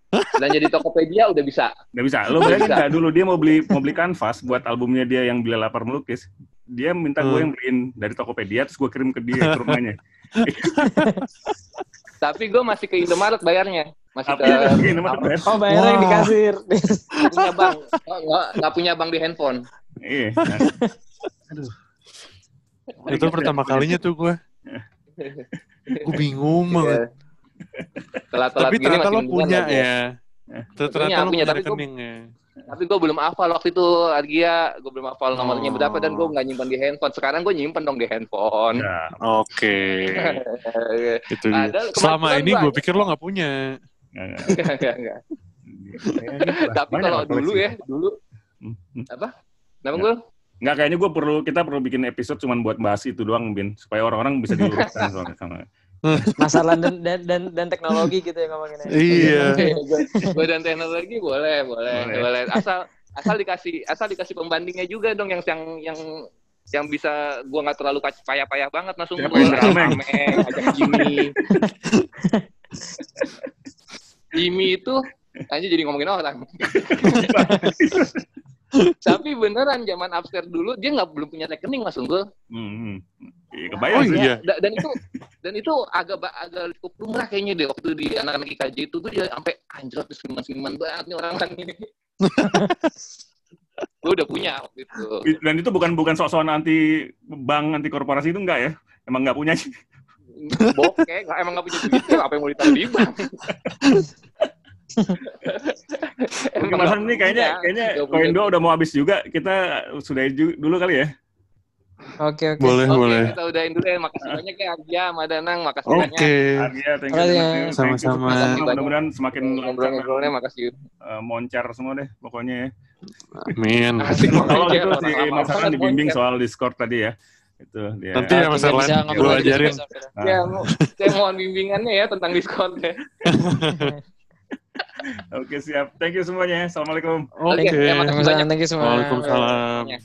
dan jadi Tokopedia udah bisa Nggak bisa. Lu bayangin nggak dulu dia mau beli mau beli kanvas buat albumnya dia yang Bila Lapar Melukis. Dia minta gue Hmm. yang beliin dari Tokopedia terus gue kirim ke dia ke rumahnya. tapi gue masih ke Indomaret bayarnya masih ke Tapi. Oh, bayarnya yang di kasir. punya bank Oh, nggak nggak punya bank di handphone Iya. Nah. Aduh. Itu pertama kalinya tuh gue. Gue bingung banget. telat-telat Tapi gini ternyata lo punya ya. Ternyata Punya, lo punya, tapi gua- rekeningnya. tapi gue belum hafal waktu itu Argia gue belum hafal nomornya Oh. berapa dan gue nggak nyimpan di handphone sekarang gue nyimpan dong di handphone Nah, Oke. Itu dia. Ada, Selama ini gua gue pikir lo gak punya. Nggak, nggak. Enggak, enggak, enggak. Tapi kalau dulu ya, dulu Hmm, hmm. apa? Kenapa gue? Nggak, kayaknya gue perlu kita perlu bikin episode cuman buat bahas itu doang, Bin, supaya orang-orang bisa diluruskan soalnya sama. Masalah dan, dan dan dan teknologi gitu ya ngomonginnya. Iya. gue dan teknologi boleh, boleh, Boleh. boleh. Asal asal dikasih asal dikasih pembandingnya juga dong yang yang yang yang bisa gua nggak terlalu payah-payah banget langsung Rameng? Rameng, ajak Jimmy Jimmy itu aja jadi ngomongin orang tapi beneran zaman upstairs dulu dia nggak belum punya rekening mas unggul Hmm, Oh kebayang sih. iya. Da- dan itu dan itu agak agak cukup lumrah kayaknya deh waktu di anak-anak IKJ itu tuh dia sampai anjir seniman-seniman banget nih orang-orang ini. Gue udah punya waktu itu. Dan itu bukan bukan sok-sokan anti bank, anti korporasi itu enggak ya? Emang enggak punya sih. Bokeh, nggak emang nggak punya duit ya, apa yang mau ditaruh di bank? Oke, ini kayaknya kayaknya koin dua udah mau habis juga. Kita sudahi ju- dulu kali ya. Oke, oke. Boleh, Oke, boleh. kita udahin dulu ya. Makasih banyak ya Arya, sama Danang. Makasih Oke. banyak. Arya, thank you. Makasih thank you. Sama-sama. Mudah-mudahan semakin Ngobrol-ngobrolnya makasih. eh, moncar semua deh pokoknya ya. Amin. Asik Tolong banget, itu orang si Mas Hasan dibimbing soal Discord tadi ya. Itu dia. Nanti ya, Mas Erlan, lagi ajarin. Ya, saya mohon bimbingannya ya tentang Discord ya. Oke siap. Thank you semuanya. Assalamualaikum. Oke. terima kasih banyak. thank you semua. Waalaikumsalam. Ya.